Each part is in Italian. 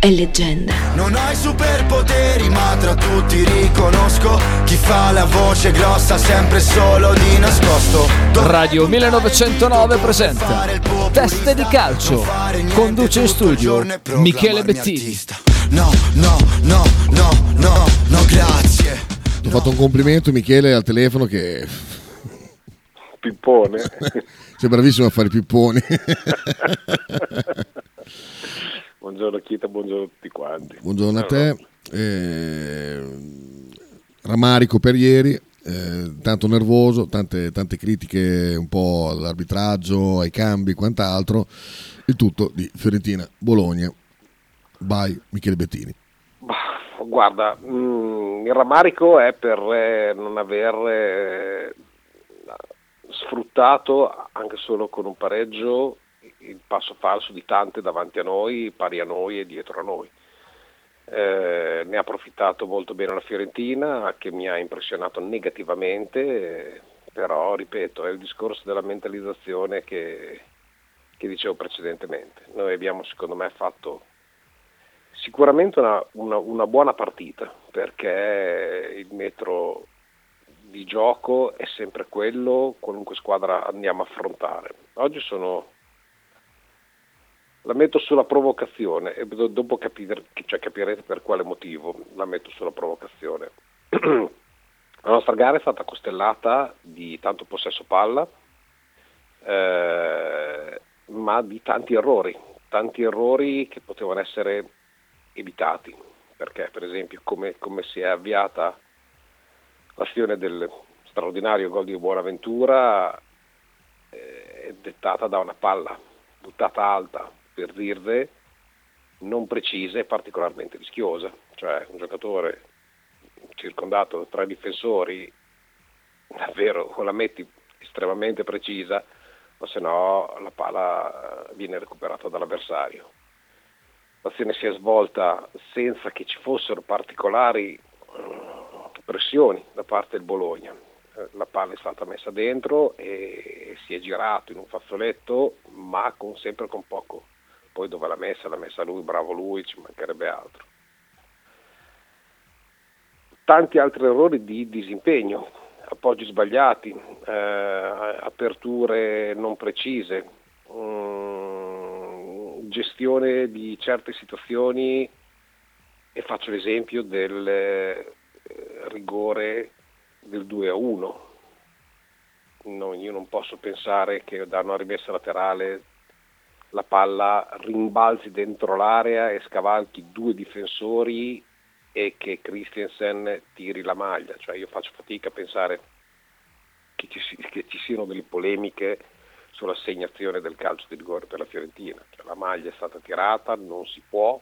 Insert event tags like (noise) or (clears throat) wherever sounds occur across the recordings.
è leggenda. Non ho i superpoteri, ma tra tutti riconosco chi fa la voce grossa sempre solo di nascosto. Radio 1909 presenta Teste di calcio. Conduce in studio Michele Bettini. No, no, no, no, no, no, grazie. Ti ho fatto un complimento Michele al telefono che Pippone. (laughs) sei bravissimo a fare pipponi. (laughs) buongiorno Chita, buongiorno a tutti quanti. Buongiorno a te. Eh, ramarico per ieri, eh, tanto nervoso, tante, tante critiche un po' all'arbitraggio, ai cambi, quant'altro. Il tutto di Fiorentina Bologna. By Michele Bettini. Bah, guarda, mm, il rammarico è per eh, non aver eh, sfruttato anche solo con un pareggio il passo falso di tante davanti a noi, pari a noi e dietro a noi. Eh, ne ha approfittato molto bene la Fiorentina che mi ha impressionato negativamente, però ripeto è il discorso della mentalizzazione che, che, dicevo precedentemente. Noi abbiamo secondo me fatto sicuramente una, una, una buona partita perché il metro di gioco è sempre quello, qualunque squadra andiamo a affrontare. Oggi sono la metto sulla provocazione e dopo capire, cioè capirete per quale motivo la metto sulla provocazione. (clears throat) la nostra gara è stata costellata di tanto possesso palla, eh, ma di tanti errori, tanti errori che potevano essere evitati, perché per esempio come, come si è avviata l'azione del straordinario gol di Buonaventura eh, è dettata da una palla buttata alta per dirle non precisa e particolarmente rischiosa, cioè un giocatore circondato da tre difensori, davvero o la metti estremamente precisa o se no la palla viene recuperata dall'avversario. L'azione si è svolta senza che ci fossero particolari eh, pressioni da parte del Bologna. Eh, la palla è stata messa dentro e si è girato in un fazzoletto, ma con, sempre con poco poi dove l'ha messa, l'ha messa lui, bravo lui, ci mancherebbe altro. Tanti altri errori di disimpegno, appoggi sbagliati, eh, aperture non precise, mh, mm, gestione di certe situazioni e faccio l'esempio del eh, rigore del 2 a 1. No, io non posso pensare che da una rimessa laterale la palla rimbalzi dentro l'area e scavalchi due difensori e che Christensen tiri la maglia. Cioè io faccio fatica a pensare che ci, che ci siano delle polemiche sull'assegnazione del calcio di rigore per la Fiorentina. Cioè, la maglia è stata tirata, non si può,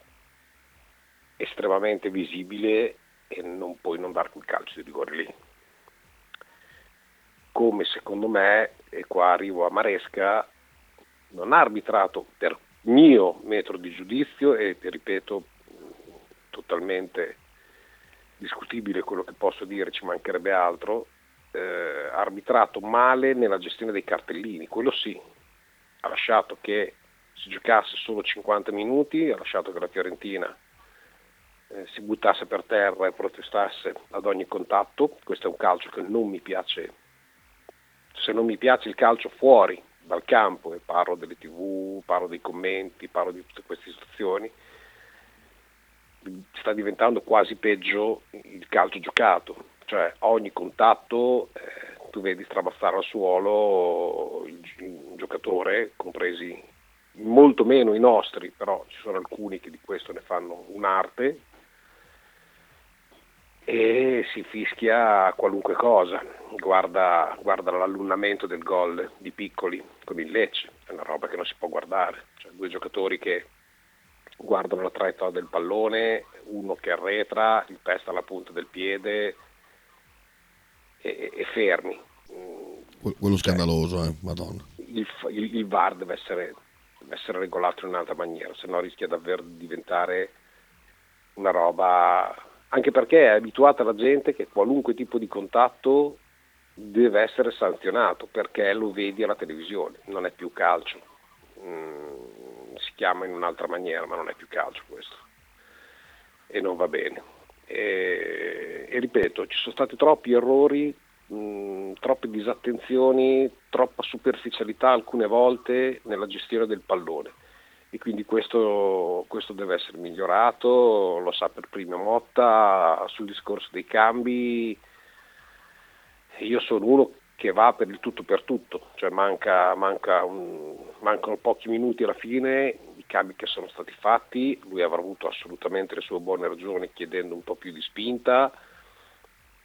estremamente visibile e non puoi non dare quel calcio di rigore lì. Come secondo me, e qua arrivo a Maresca, non ha arbitrato per mio metro di giudizio e ripeto totalmente discutibile quello che posso dire, ci mancherebbe altro, eh, arbitrato male nella gestione dei cartellini, quello sì, ha lasciato che si giocasse solo 50 minuti, ha lasciato che la Fiorentina eh, si buttasse per terra e protestasse ad ogni contatto, questo è un calcio che non mi piace, se non mi piace il calcio fuori dal campo e parlo delle tv, parlo dei commenti, parlo di tutte queste situazioni, sta diventando quasi peggio il calcio giocato, cioè ogni contatto eh, tu vedi stramazzare al suolo il, il giocatore, compresi molto meno i nostri, però ci sono alcuni che di questo ne fanno un'arte, e si fischia qualunque cosa, guarda, guarda l'allunamento del gol di Piccoli con il Lecce, è una roba che non si può guardare, cioè, due giocatori che guardano la traiettoria del pallone, uno che arretra, il pesta alla punta del piede e, e fermi. Quello scandaloso, eh, madonna. Il, il, il VAR deve essere, deve essere regolato in un'altra maniera, se no rischia davvero di diventare una roba anche perché è abituata la gente che qualunque tipo di contatto deve essere sanzionato perché lo vedi alla televisione, non è più calcio, mm, si chiama in un'altra maniera ma non è più calcio questo. e non va bene. E, e ripeto, ci sono stati troppi errori, mh, troppe disattenzioni, troppa superficialità alcune volte nella gestione del pallone e quindi questo, questo, deve essere migliorato, lo sa per prima Motta sul discorso dei cambi. Io sono uno che va per il tutto per tutto, cioè manca, manca un, mancano pochi minuti alla fine, i cambi che sono stati fatti, lui avrà avuto assolutamente le sue buone ragioni chiedendo un po' più di spinta,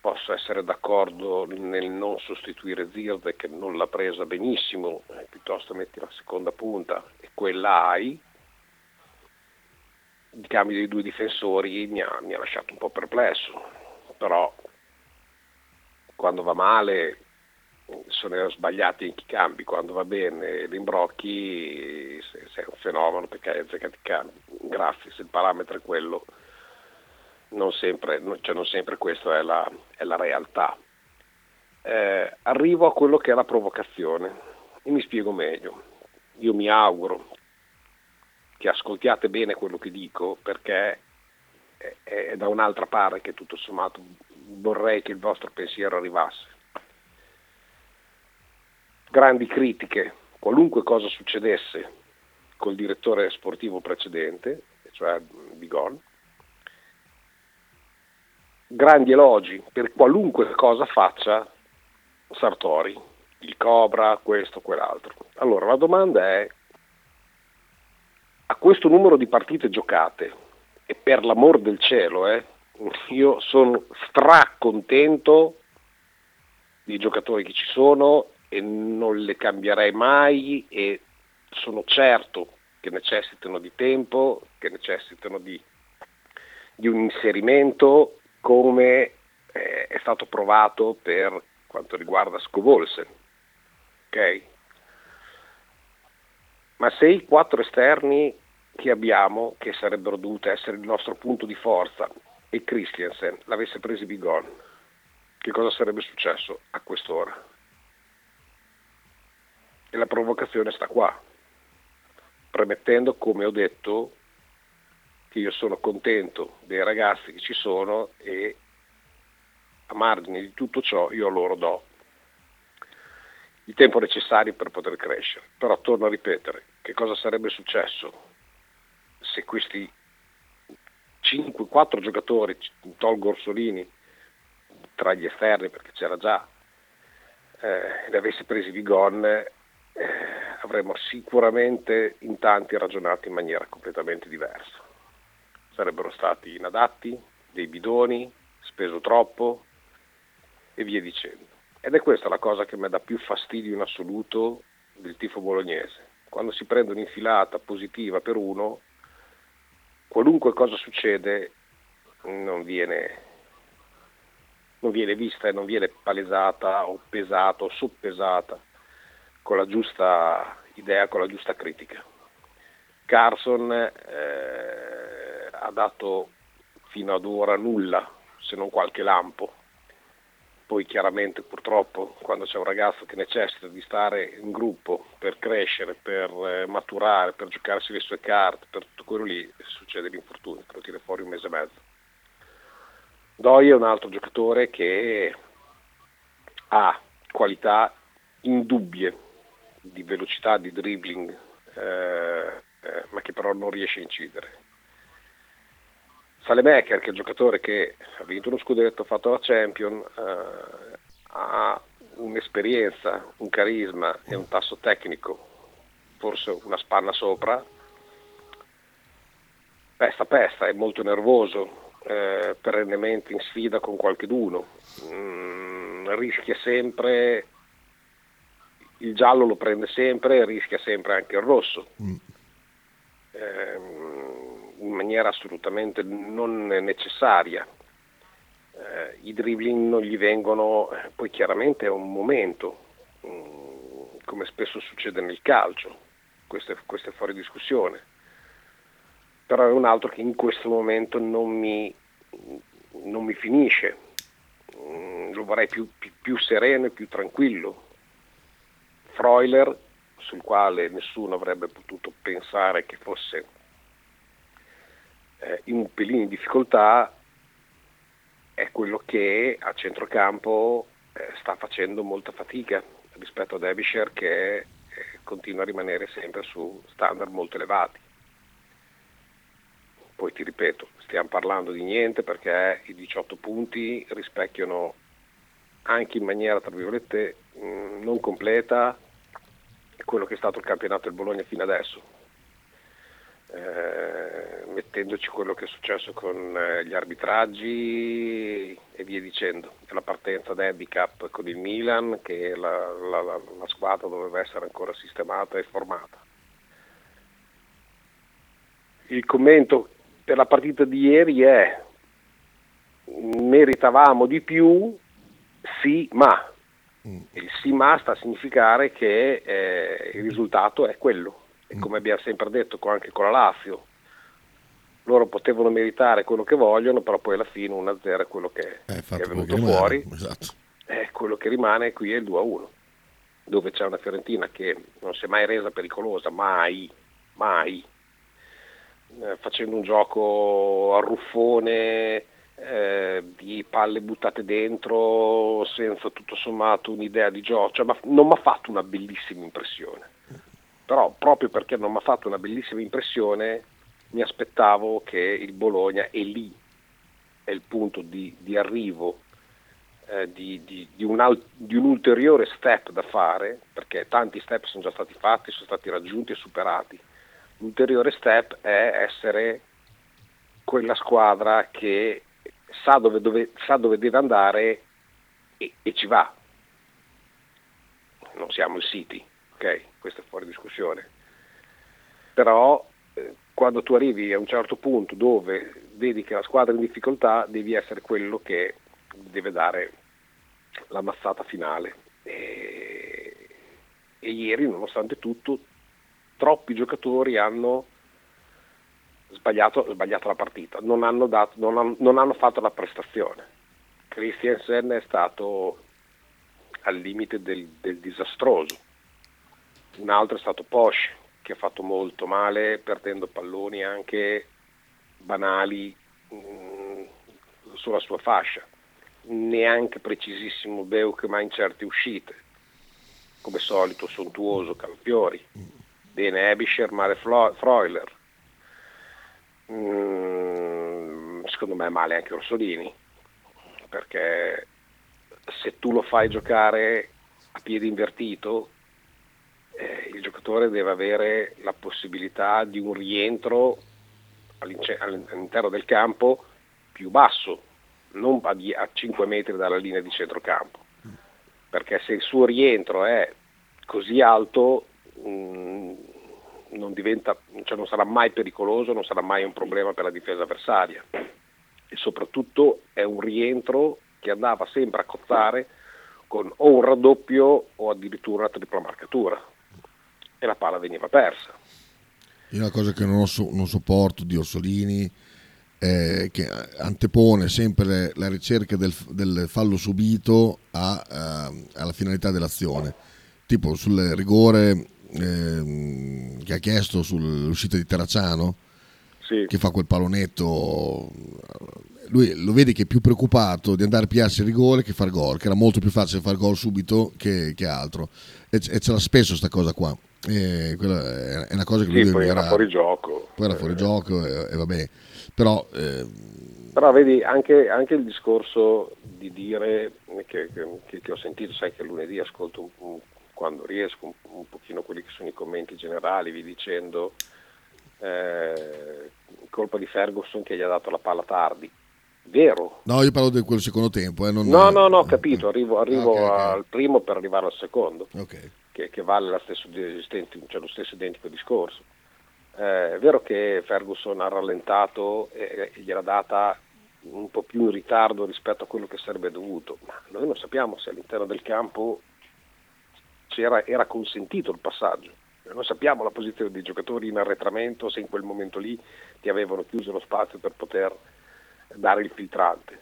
posso essere d'accordo nel non sostituire Zirde che non l'ha presa benissimo, eh, piuttosto metti la seconda punta e quella hai. Il cambio dei due difensori mi ha, mi ha lasciato un po' perplesso, però quando va male sono sbagliati in chi cambi, quando va bene l'imbrocchi sei un fenomeno perché hai azzeccato i cambi. Grazie, se il parametro è quello, non sempre, cioè non sempre questa è la, è la realtà. Eh, arrivo a quello che è la provocazione e mi spiego meglio. Io mi auguro che ascoltiate bene quello che dico perché è, è da un'altra parte che tutto sommato vorrei che il vostro pensiero arrivasse grandi critiche, qualunque cosa succedesse col direttore sportivo precedente, cioè Bigon, grandi elogi per qualunque cosa faccia Sartori, il Cobra, questo, quell'altro. Allora la domanda è, a questo numero di partite giocate, e per l'amor del cielo, eh, io sono stracontento dei giocatori che ci sono e non le cambierei mai e sono certo che necessitano di tempo, che necessitano di, di un inserimento come eh, è stato provato per quanto riguarda Scovolsen. Okay? Ma se i quattro esterni che abbiamo, che sarebbero dovuti essere il nostro punto di forza, e Christiansen l'avesse preso Bigon, che cosa sarebbe successo a quest'ora? E la provocazione sta qua, premettendo, come ho detto, che io sono contento dei ragazzi che ci sono e a margine di tutto ciò io loro do il tempo necessario per poter crescere. Però torno a ripetere, che cosa sarebbe successo se questi 5, 4 giocatori, tolgo Orsolini, tra gli esterni perché c'era già, eh, li avessi presi Vigon eh, avremmo sicuramente in tanti ragionato in maniera completamente diversa. Sarebbero stati inadatti, dei bidoni, speso troppo e via dicendo. Ed è questa la cosa che mi dà più fastidio in assoluto del tifo bolognese. Quando si prende un'infilata positiva per uno, qualunque cosa succede non viene, non viene vista e non viene palesata o pesata o soppesata con la giusta idea, con la giusta critica. Carson eh, ha dato fino ad ora nulla, se non qualche lampo. Poi chiaramente purtroppo quando c'è un ragazzo che necessita di stare in gruppo per crescere, per eh, maturare, per giocarsi le sue carte, per tutto quello lì succede l'infortunio, lo tira fuori un mese e mezzo. Doi è un altro giocatore che ha qualità indubbie di velocità, di dribbling, eh, eh, ma che però non riesce a incidere. Salemaker, che è il giocatore che ha vinto uno scudetto, ha fatto la Champion, eh, ha un'esperienza, un carisma e un tasso tecnico, forse una spanna sopra, pesta pesta, è molto nervoso, eh, perennemente in sfida con qualcheduno, mm, rischia sempre il giallo lo prende sempre e rischia sempre anche il rosso. Mm. Eh, in maniera assolutamente non necessaria. Eh, I dribbling non gli vengono, poi chiaramente è un momento, mh, mm, come spesso succede nel calcio, questo è, questo è, fuori discussione, però è un altro che in questo momento non mi, non mi finisce, mh, mm, lo vorrei più, più, più sereno e più tranquillo, Freuler, sul quale nessuno avrebbe potuto pensare che fosse eh, eh, un pelino in difficoltà è quello che a centrocampo eh, sta facendo molta fatica rispetto a Derbyshire che eh, continua a rimanere sempre su standard molto elevati. Poi ti ripeto, stiamo parlando di niente perché i 18 punti rispecchiano anche in maniera, tra virgolette, mh, mm, non completa quello che è stato il campionato del Bologna fino adesso eh, mettendoci quello che è successo con eh, gli arbitraggi e via dicendo. La partenza da handicap con il Milan che la, la, la, squadra doveva essere ancora sistemata e formata. Il commento per la partita di ieri è meritavamo di più, sì, ma. Mm. Il sì, ma sta a significare che eh, il risultato è quello e come abbiamo sempre detto anche con la Lazio, loro potevano meritare quello che vogliono, però poi alla fine 1-0 è quello che, eh, che è venuto fuori, esatto. è quello che rimane qui è il 2-1, dove c'è una Fiorentina che non si è mai resa pericolosa, mai, mai, eh, facendo un gioco a ruffone, eh, di palle buttate dentro senza tutto sommato un'idea di gioco, cioè, ma non mi ha fatto una bellissima impressione. Però proprio perché non mi ha fatto una bellissima impressione mi aspettavo che il Bologna e lì è il punto di, di arrivo eh, di, di, un al, di, un ulteriore step da fare, perché tanti step sono già stati fatti, sono stati raggiunti e superati. L'ulteriore step è essere quella squadra che sa dove, dove, sa dove deve andare e, e ci va. Non siamo il City, ok? Questo è fuori discussione. Però eh, quando tu arrivi a un certo punto dove vedi che la squadra è in difficoltà, devi essere quello che deve dare la mazzata finale. E, e ieri, nonostante tutto, troppi giocatori hanno sbagliato, sbagliato la partita, non hanno, dato, non, hanno, non hanno fatto la prestazione. Christiansen è stato al limite del, del disastroso un altro è stato Porsche che ha fatto molto male perdendo palloni anche banali mh, mm, sulla sua fascia. Neanche precisissimo Beuk ma in certe uscite. Come solito sontuoso Calfiori. Bene Ebischer, male Freuler. Mm, secondo me male anche Orsolini perché se tu lo fai giocare a piede invertito giocatore deve avere la possibilità di un rientro all'interno del campo più basso, non a, 5 metri dalla linea di centrocampo, perché se il suo rientro è così alto mm, non, diventa, cioè non sarà mai pericoloso, non sarà mai un problema per la difesa avversaria. E soprattutto è un rientro che andava sempre a cozzare con o un raddoppio o addirittura una tripla marcatura e la palla veniva persa. Io una cosa che non, ho, non sopporto di Orsolini è che antepone sempre la ricerca del, del fallo subito a, eh, alla finalità dell'azione. Tipo sul rigore eh, che ha chiesto sull'uscita di Terracciano, sì. che fa quel pallonetto lui lo vedi che è più preoccupato di andare a piarsi il rigore che fare gol, che era molto più facile fare gol subito che, che altro. E, e c'era spesso questa cosa qua. E quella è una cosa che lui sì, poi era fuori gioco. Poi era fuori eh. gioco e, e vabbè. Però, eh, però vedi anche, anche, il discorso di dire che, che, che, ho sentito, sai che lunedì ascolto un, un, quando riesco un, un, pochino quelli che sono i commenti generali, vi dicendo eh, colpa di Ferguson che gli ha dato la palla tardi. Vero? No, io parlo di quel secondo tempo. Eh, non... No, no, no, ho capito, arrivo, arrivo okay, okay. al primo per arrivare al secondo. Okay che, che vale stesso, cioè lo stesso identico discorso. Eh, è vero che Ferguson ha rallentato e, e gliela data un po' più in ritardo rispetto a quello che sarebbe dovuto, ma noi non sappiamo se all'interno del campo era, era consentito il passaggio. Non sappiamo la posizione dei giocatori in arretramento, se in quel momento lì ti avevano chiuso lo spazio per poter dare il filtrante.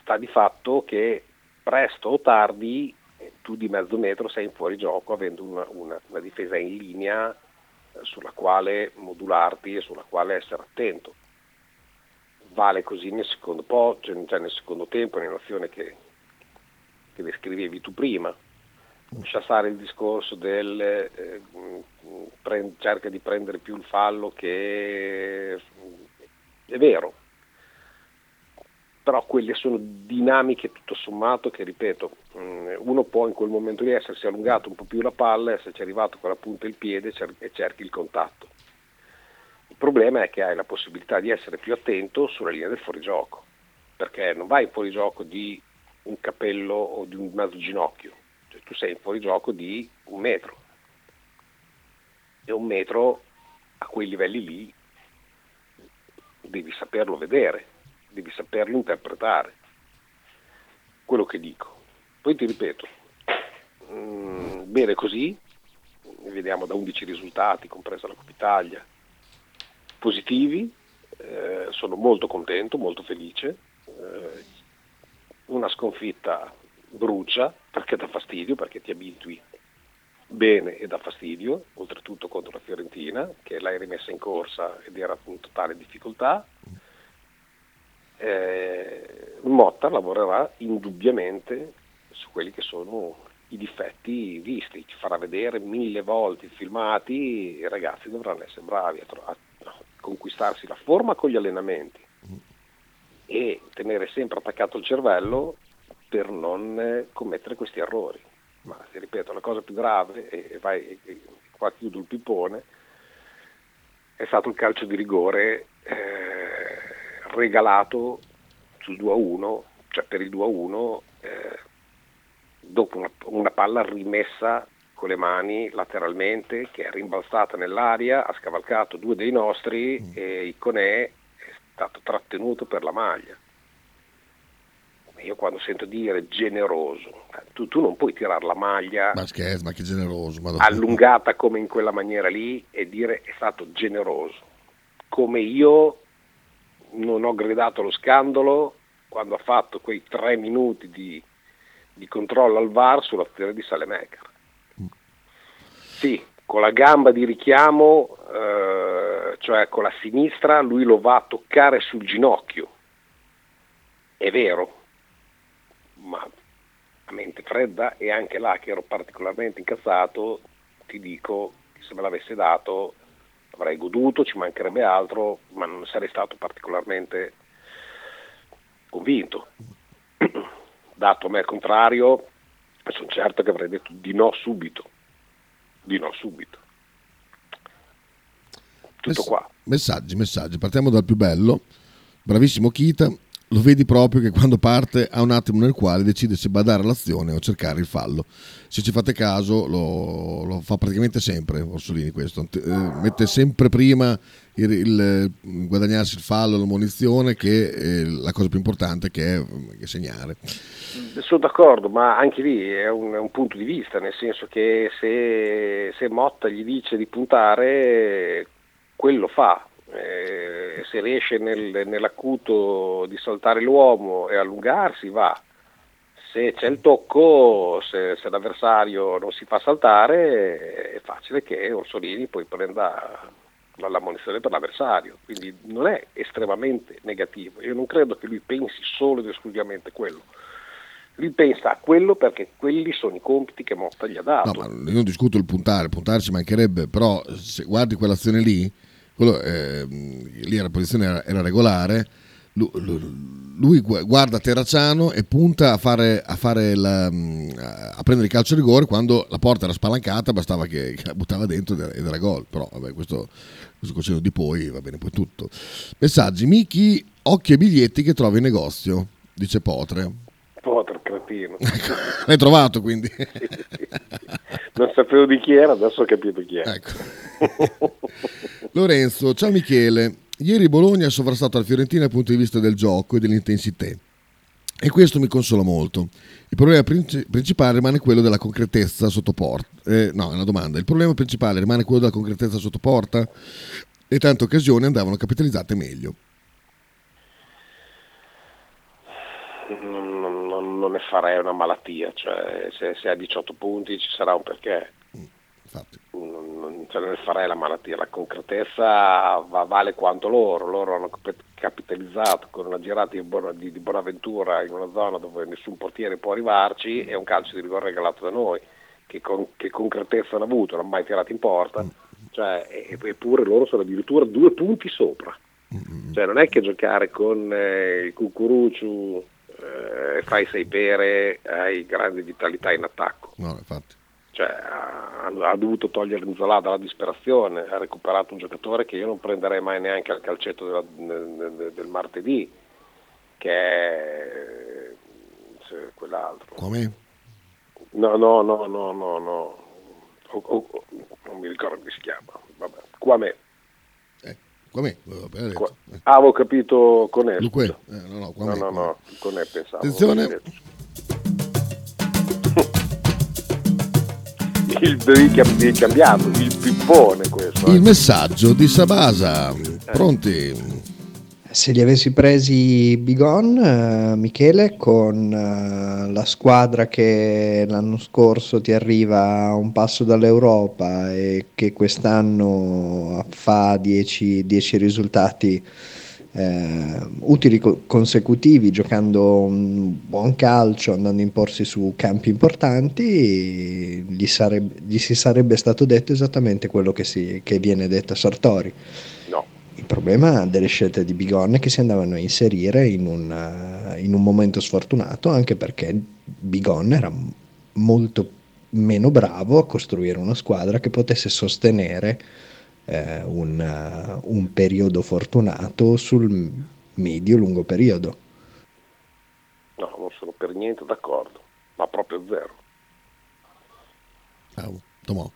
Sta di fatto che presto o tardi tu di mezzo metro sei in fuorigioco avendo una, una, una difesa in linea eh, sulla quale modularti e sulla quale essere attento. vale così nel secondo, po', cioè, cioè nel secondo tempo, nell'azione che, che descrivevi tu prima. Lascia stare il discorso del eh, pre- cerca di prendere più il fallo che è vero, però quelle sono dinamiche tutto sommato che ripeto, mm, uno può in quel momento lì essersi allungato un po' più la palla, esserci arrivato con la punta il piede e cerchi il contatto. Il problema è che hai la possibilità di essere più attento sulla linea del fuorigioco, perché non vai in fuorigioco di un capello o di un mezzo ginocchio, cioè, tu sei in fuorigioco di un metro. E un metro a quei livelli lì devi saperlo vedere devi saperlo interpretare, quello che dico. Poi ti ripeto, mh, mm, bene così, vediamo da 11 risultati, compresa la Coppa Italia, positivi, eh, sono molto contento, molto felice, eh, una sconfitta brucia perché dà fastidio, perché ti abitui bene e dà fastidio, oltretutto contro la Fiorentina, che l'hai rimessa in corsa ed era in totale difficoltà eh, Motta lavorerà indubbiamente su quelli che sono i difetti visti, ci farà vedere mille volte i filmati, i ragazzi dovranno essere bravi a, tro- a conquistarsi la forma con gli allenamenti e tenere sempre attaccato il cervello per non eh, commettere questi errori. Ma ti ripeto, la cosa più grave, e, vai, e qua chiudo il pippone, è stato il calcio di rigore eh, regalato sul 2-1, cioè per il 2-1, eh, dopo una, una palla rimessa con le mani lateralmente che è rimbalzata nell'aria, ha scavalcato due dei nostri mm. e Iconè è stato trattenuto per la maglia. Io quando sento dire generoso, tu, tu non puoi tirare la maglia ma scherzo, ma che generoso, allungata come in quella maniera lì e dire è stato generoso. Come io non ho gridato lo scandalo quando ha fatto quei tre minuti di, di controllo al VAR sull'azione di Salemaker. Sì, con la gamba di richiamo, eh, cioè con la sinistra, lui lo va a toccare sul ginocchio. È vero, ma a mente fredda e anche là che ero particolarmente incazzato, ti dico che se me l'avesse dato avrei goduto, ci mancherebbe altro, ma non sarei stato particolarmente convinto. (clears throat) Dato a me il contrario, sono certo che avrei detto di no subito. Di no subito. Tutto Mess- qua. Messaggi, messaggi. Partiamo dal più bello. Bravissimo Kita, lo vedi proprio che quando parte ha un attimo nel quale decide se badare all'azione o cercare il fallo. Se ci fate caso lo, lo fa praticamente sempre Orsolini questo, eh, mette sempre prima il, il, guadagnarsi il fallo, la munizione che eh, la cosa più importante che è, che è, segnare. Sono d'accordo, ma anche lì è un, è un punto di vista, nel senso che se, se Motta gli dice di puntare, quello fa, eh, se riesce nel, nell'acuto di saltare l'uomo e allungarsi va, se c'è il tocco, se, se, l'avversario non si fa saltare è facile che Orsolini poi prenda la, munizione per l'avversario, quindi non è estremamente negativo, io non credo che lui pensi solo ed esclusivamente quello. Lui pensa a quello perché quelli sono i compiti che Motta gli ha dato. No, ma io non discuto il puntare, puntare ci mancherebbe, però se guardi quell'azione lì, quello, eh, lì la posizione era, era regolare, lui, guarda Terracciano e punta a, fare, a, fare la, a, prendere il calcio rigore quando la porta era spalancata, bastava che, che la buttava dentro ed era, ed era gol. Però vabbè, questo, questo consiglio di poi va bene poi tutto. Messaggi, Miki, occhi e biglietti che trovi in negozio, dice Potre. Potre, cretino. (laughs) L'hai trovato quindi? (laughs) (laughs) non sapevo di chi era, adesso ho capito chi è. Ecco. (laughs) Lorenzo, ciao Michele. Ieri Bologna ha sovrastato la Fiorentina dal punto di vista del gioco e dell'intensità. E questo mi consola molto. Il problema principale rimane quello della concretezza sotto porta. Eh, no, è una domanda. Il problema principale rimane quello della concretezza sotto porta e tante occasioni andavano capitalizzate meglio. Non, non, non ne farei una malattia, cioè se, se ha 18 punti ci sarà un perché. Non, cioè non farei la malattia, la concretezza va, vale quanto loro, loro hanno capitalizzato con una girata di, di, di Bonaventura in una zona dove nessun portiere può arrivarci e un calcio di rigore regalato da noi, che, con, che concretezza hanno avuto, non hanno mai tirato in porta, cioè, eppure loro sono addirittura due punti sopra. Cioè, non è che giocare con eh, il cucurucciu eh, fai sei pere, hai grande vitalità in attacco. No, infatti. Cioè, ha, ha, dovuto togliere Nzola dalla disperazione, ha recuperato un giocatore che io non prenderei mai neanche al calcetto della, del, del, martedì, che è quell'altro. Come? No, no, no, no, no, no. Oh, oh, non mi ricordo come si chiama. Vabbè. Quame. Com'è? Qua. Ah, avevo capito con E. Luque. Eh, no, no, no, no, no, con E pensavo. Attenzione. (laughs) Il cambiato, il pippone questo. Il eh. messaggio di Sabasa. Pronti? Se li avessi presi Bigon, eh, Michele, con eh, la squadra che l'anno scorso ti arriva a un passo dall'Europa e che quest'anno fa 10 risultati eh, utili co- consecutivi, giocando un buon calcio, andando a imporsi su campi importanti, gli, sareb- gli si sarebbe stato detto esattamente quello che, si- che viene detto a Sartori il problema delle scelte di Bigon è che si andavano a inserire in un, uh, in un momento sfortunato, anche perché Bigon era molto meno bravo a costruire una squadra che potesse sostenere eh, un, uh, un, periodo fortunato sul medio-lungo periodo. No, non sono per niente d'accordo, ma proprio zero. Ah, tomò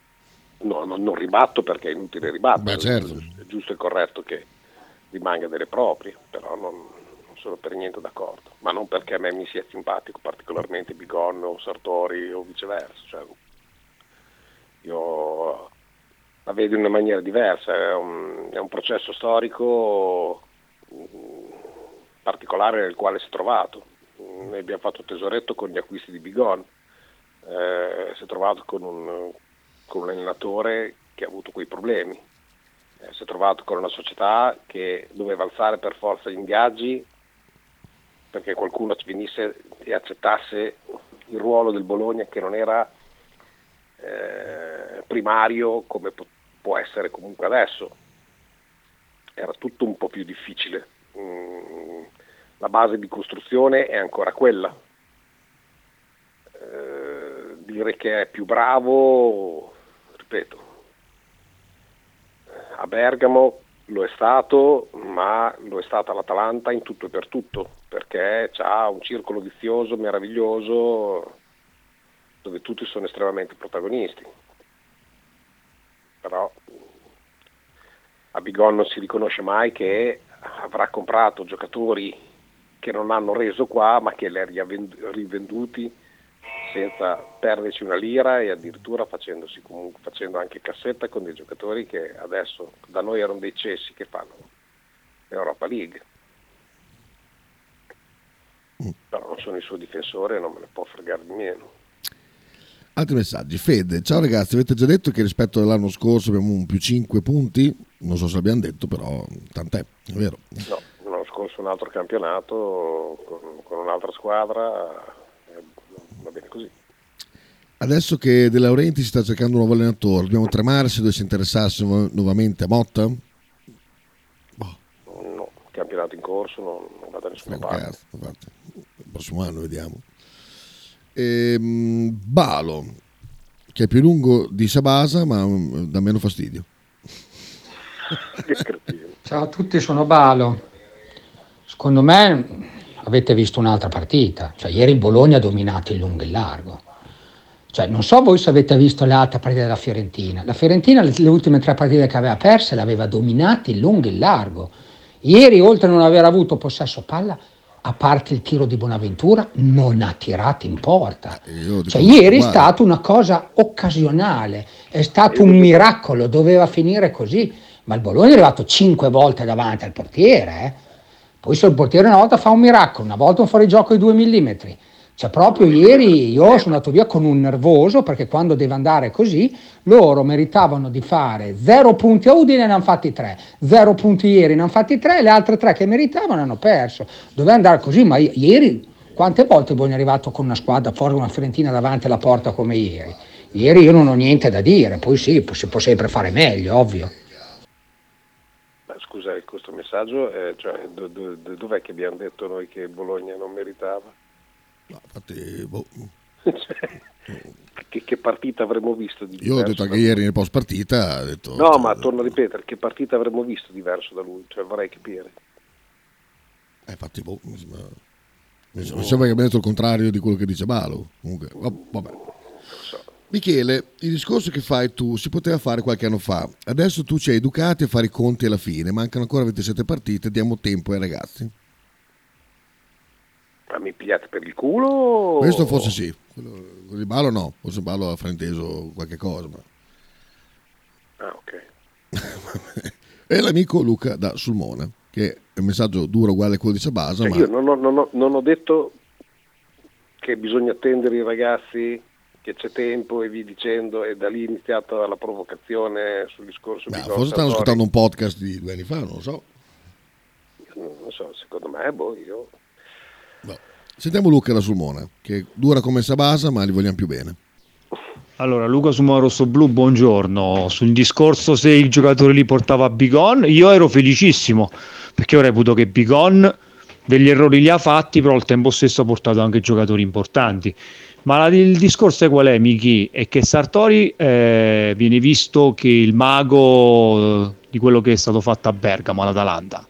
no, no, non ribatto perché è inutile ribattere, Beh, certo. Giusto e corretto che rimanga delle proprie, però non, non, sono per niente d'accordo, ma non perché a me mi sia simpatico particolarmente Bigon o Sartori o viceversa, cioè, io la vedo in una maniera diversa, è un, è un processo storico mm, particolare nel quale si è trovato. Noi abbiamo fatto tesoretto con gli acquisti di Bigon, eh, si è trovato con un, con un allenatore che ha avuto quei problemi. Eh, si è trovato con una società che doveva alzare per forza gli ingaggi perché qualcuno venisse e accettasse il ruolo del Bologna che non era eh, primario come po- può essere comunque adesso. Era tutto un po' più difficile. Mm, la base di costruzione è ancora quella. Eh, dire che è più bravo ripeto, a Bergamo lo è stato, ma lo è stata l'Atalanta in tutto e per tutto, perché ha un circolo vizioso meraviglioso dove tutti sono estremamente protagonisti. Però a Bigon non si riconosce mai che avrà comprato giocatori che non hanno reso qua, ma che li ha rivenduti senza perderci una lira e addirittura comunque, facendo anche cassetta con dei giocatori che adesso da noi erano dei cessi che fanno l'Europa League. Però non sono il suo difensore e non me ne può fregare di meno. Altri messaggi. Fede, ciao ragazzi, avete già detto che rispetto all'anno scorso abbiamo un più 5 punti? Non so se l'abbiamo detto, però tant'è, è vero. No, l'anno scorso un altro campionato con, con un'altra squadra va bene così. Adesso che De Laurenti si sta cercando un nuovo allenatore, dobbiamo tremare se dovesse interessarsi nuovamente a Motta? Boh. No, campionato in corso non, non va da nessuna parte. Cazzo, il prossimo anno vediamo. Ehm, Balo, che è più lungo di Sabasa ma mm, dà meno fastidio. Ciao a tutti, sono Balo. Secondo me avete visto un'altra partita. Cioè, ieri il Bologna ha dominato il lungo e il largo. Cioè, non so voi se avete visto le altre partite della Fiorentina. La Fiorentina, le, le ultime tre partite che aveva perse, le aveva dominate il lungo e il largo. Ieri, oltre a non aver avuto possesso palla, a parte il tiro di Bonaventura, non ha tirato in porta. Cioè, ieri è stata una cosa occasionale, è stato un miracolo, doveva finire così. Ma il Bologna è arrivato cinque volte davanti al portiere. Eh? Poi se il portiere una volta fa un miracolo, una volta un fuorigioco di 2 mm, Cioè, proprio ieri io sono andato via con un nervoso perché quando deve andare così, loro meritavano di fare 0 punti a Udine ne hanno fatti 3, 0 punti ieri ne hanno fatti 3, le altre 3 che meritavano hanno perso. Doveva andare così, ma ieri quante volte voi è arrivato con una squadra fuori una Fiorentina davanti alla porta come ieri? Ieri io non ho niente da dire, poi sì, si può sempre fare meglio, ovvio. scusa, questo messaggio, è, cioè, do, do, dov'è che abbiamo detto noi che Bologna non meritava? No, infatti, boh. (laughs) che, che, partita avremmo visto di Io ho detto anche ieri nel post partita. Detto, no, cioè, ma torno a ripetere, che partita avremmo visto diverso da lui? Cioè, vorrei capire. Eh, infatti, boh, mi sembra, mi sembra che abbia detto il contrario di quello che dice Balo. Comunque, vabbè. Michele, il discorso che fai tu si poteva fare qualche anno fa. Adesso tu ci hai educati a fare i conti alla fine. Mancano ancora 27 partite, diamo tempo ai ragazzi. Ma mi pigliate per il culo? Questo forse sì. Quello, di Balo no. Forse Balo ha frainteso qualche cosa. Ma... Ah, ok. (laughs) e l'amico Luca da Sulmona, che è un messaggio duro uguale a quello di Sabasa. Cioè, ma... Io non ho, non, ho, non ho detto che bisogna attendere i ragazzi che c'è tempo e via dicendo e da lì è iniziata la provocazione sul discorso Beh, forse stanno ascoltando un podcast di due anni fa, non lo so non so, secondo me boh, io no. sentiamo Luca da Sulmona che dura come Sabasa ma li vogliamo più bene allora, Luca Summa Rosso Blu, buongiorno. Sul discorso se il giocatore li portava Bigon, io ero felicissimo perché io reputo che Bigon degli errori li ha fatti, però al tempo stesso ha portato anche giocatori importanti. Ma il discorso è qual è, Miki? È che Sartori eh, viene visto che il mago eh, di quello che è stato fatto a Bergamo, all'Atalanta,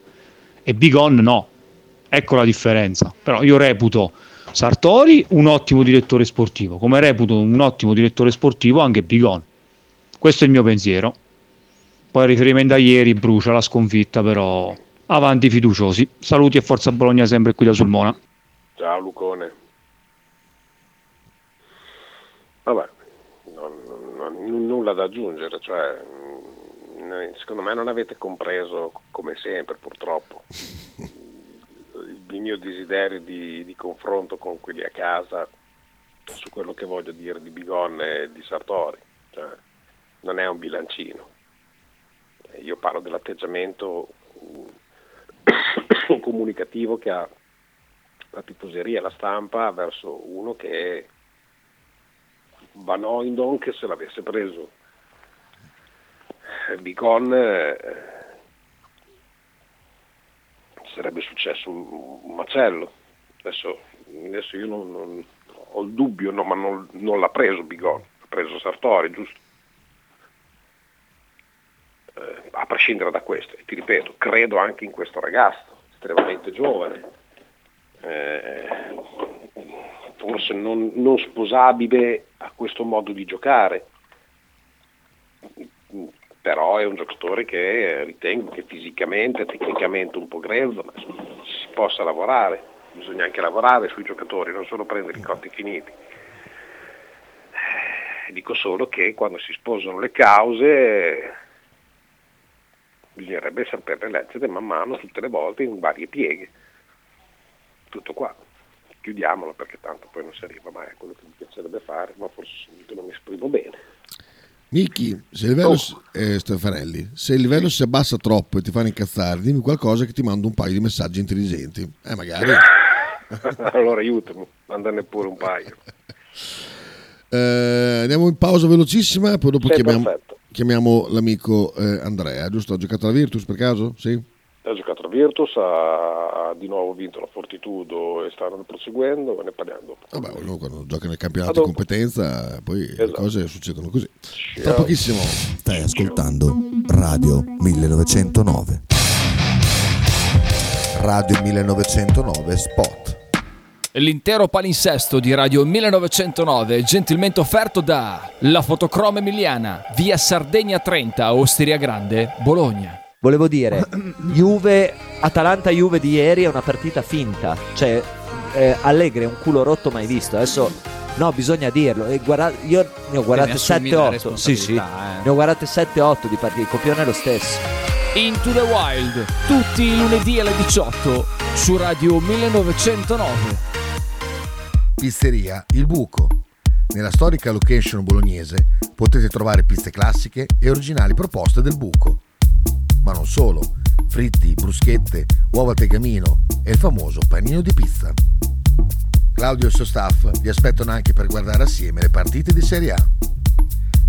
e Bigon no. Ecco la differenza. Però io reputo Sartori un ottimo direttore sportivo, come reputo un ottimo direttore sportivo anche Bigon. Questo è il mio pensiero. Poi riferimento a ieri brucia la sconfitta, però avanti fiduciosi. Saluti e forza Bologna sempre qui da Sulmona. Ciao Lucone. Vabbè, non, non, nulla da aggiungere, cioè, secondo me non avete compreso, come sempre purtroppo, il mio desiderio di, di, confronto con quelli a casa su quello che voglio dire di Bigonne e di Sartori. Cioè, non è un bilancino. Io parlo dell'atteggiamento (coughs) comunicativo che ha la tifoseria la stampa verso uno che Van Oindon che se l'avesse preso eh, Bicon eh, sarebbe successo un, un macello. Adesso, adesso io non, non, ho il dubbio, no, ma non, non, l'ha preso Bigon, ha preso Sartori, giusto? Eh, a prescindere da questo, e ti ripeto, credo anche in questo ragazzo, estremamente giovane. Eh, forse non, non sposabile a questo modo di giocare, però è un giocatore che ritengo che fisicamente, tecnicamente un po' grezzo, ma si possa lavorare, bisogna anche lavorare sui giocatori, non solo prendere i cotti finiti. Eh, dico solo che quando si sposano le cause bisognerebbe saperle leggere man mano tutte le volte in varie pieghe. Tutto qua chiudiamolo perché tanto poi non si arriva mai a quello che mi piacerebbe fare, ma forse non mi esprimo bene. Miki, se il livello, oh. eh, Stefanelli, se il livello si abbassa troppo e ti fanno incazzare, dimmi qualcosa che ti mando un paio di messaggi intelligenti. Eh, magari. (laughs) allora aiutami, mandane pure un paio. Eh, andiamo in pausa velocissima, poi dopo chiamiamo, chiamiamo, l'amico eh, Andrea, giusto? Ha giocato alla Virtus per caso? Sì? Ha giocato la Virtus, ha di nuovo vinto la Fortitudo e stanno proseguendo, ne parliamo dopo. Vabbè, uno quando gioca nel campionato di competenza, poi esatto. le cose succedono così. Ciao. Tra pochissimo. Stai ascoltando Radio 1909. Radio 1909 Spot. L'intero palinsesto di Radio 1909 è gentilmente offerto da La Fotocroma Emiliana, via Sardegna 30, Osteria Grande, Bologna. Volevo dire, Juve, Atalanta-Juve di ieri è una partita finta. Cioè, eh, Allegri è un culo rotto mai visto. Adesso, no, bisogna dirlo. E guarda, io ne ho guardate 7-8. Sì, sì. Eh. Ne ho guardate 7-8 di partite. Il copione è lo stesso. Into the Wild, tutti i lunedì alle 18 su Radio 1909. Pizzeria Il Buco. Nella storica location bolognese potete trovare piste classiche e originali proposte del buco. Ma non solo, fritti, bruschette, uova al tegamino e il famoso panino di pizza. Claudio e il suo staff vi aspettano anche per guardare assieme le partite di Serie A.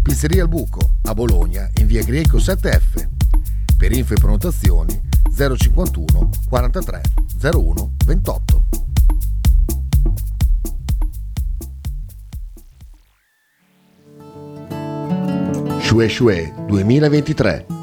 Pizzeria Il Buco, a Bologna, in via Greco 7F. Per info e prenotazioni 051 43 01 28. Shue Shue 2023.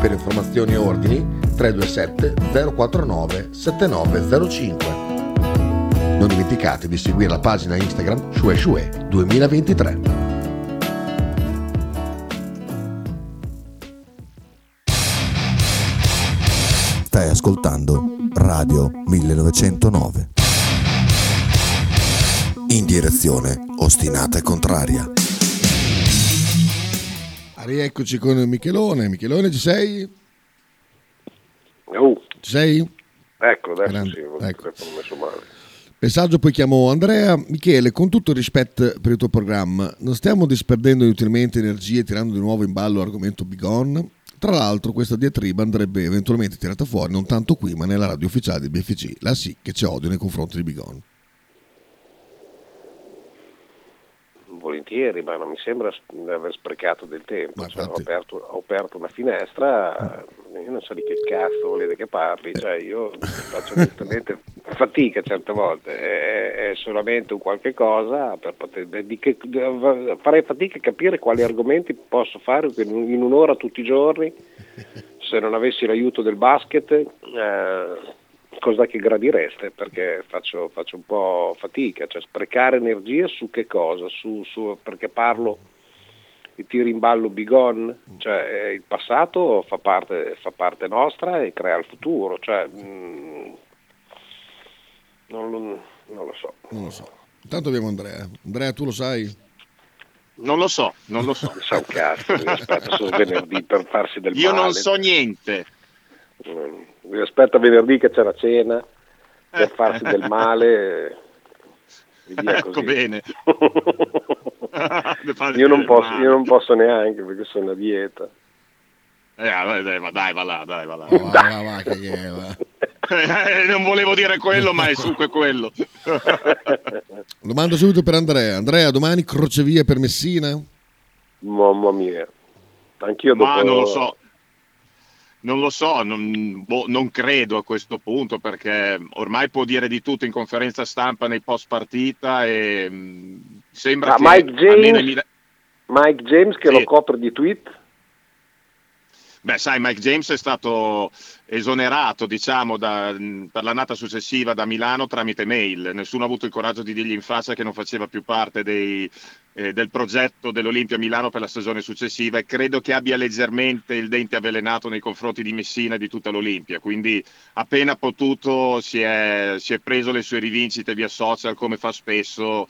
Per informazioni e ordini 327 049 7905. Non dimenticate di seguire la pagina Instagram Shue Shue 2023. Stai ascoltando Radio 1909. In direzione ostinata e contraria. Rieccoci con Michelone. Michelone, ci sei? Oh, Ci sei? ecco, adesso Grande, sì, ecco. ho messo male. Messaggio poi chiamo Andrea. Michele, con tutto il rispetto per il tuo programma, non stiamo disperdendo inutilmente energie tirando di nuovo in ballo l'argomento Bigon? Tra l'altro questa diatriba andrebbe eventualmente tirata fuori non tanto qui ma nella radio ufficiale di BFC, la sì che c'è odio nei confronti di Bigon. Volentieri, ma non mi sembra di aver sprecato del tempo. Cioè, ho, aperto, ho aperto una finestra, io non so di che cazzo volete che parli, cioè io faccio onestamente (laughs) fatica certe volte, è, è solamente un qualche cosa per poter, che- farei fatica a capire quali argomenti posso fare in in un'ora tutti i giorni se non avessi l'aiuto del basket. eh, cosa che gradireste perché faccio, faccio un po' fatica, cioè sprecare energie su che cosa? Su, su- perché parlo di tiri in ballo bigon, cioè eh, il passato fa parte, fa parte nostra e crea il futuro, cioè, mm, non, lo, non lo so. Non lo so. Intanto abbiamo Andrea. Andrea, tu lo sai? Non lo so, non lo so. (laughs) Sa un cazzo, aspetta solo venerdì per farsi del Io male. non so niente. Mm, aspetta venerdì che c'è la cena Eh. per farsi del male. (laughs) e Ecco bene. (laughs) io, non posso, io non posso neanche perché sono a dieta. Eh, dai, dai, ma dai, va là, dai, va là. Va, va, va, che va. Eh, non volevo dire quello, ma è dunque quello. (laughs) Lo mando subito per Andrea. Andrea, domani crocevia per Messina? Mamma mia. Anch'io dopo... Ma non lo so. Non lo so, non, boh, non credo a questo punto perché ormai può dire di tutto in conferenza stampa nei post partita e mh, sembra Ma che Mike James, Mila- Mike James che Sì. lo copre di tweet? Beh, sai, Mike James è stato esonerato, diciamo, da- per l'annata successiva da Milano tramite mail. Nessuno ha avuto il coraggio di dirgli in faccia che non faceva più parte dei- eh, del progetto dell'Olimpia Milano per la stagione successiva e credo che abbia leggermente il dente avvelenato nei confronti di Messina e di tutta l'Olimpia. Quindi, appena potuto, si è, si è preso le sue rivincite via social, come fa spesso.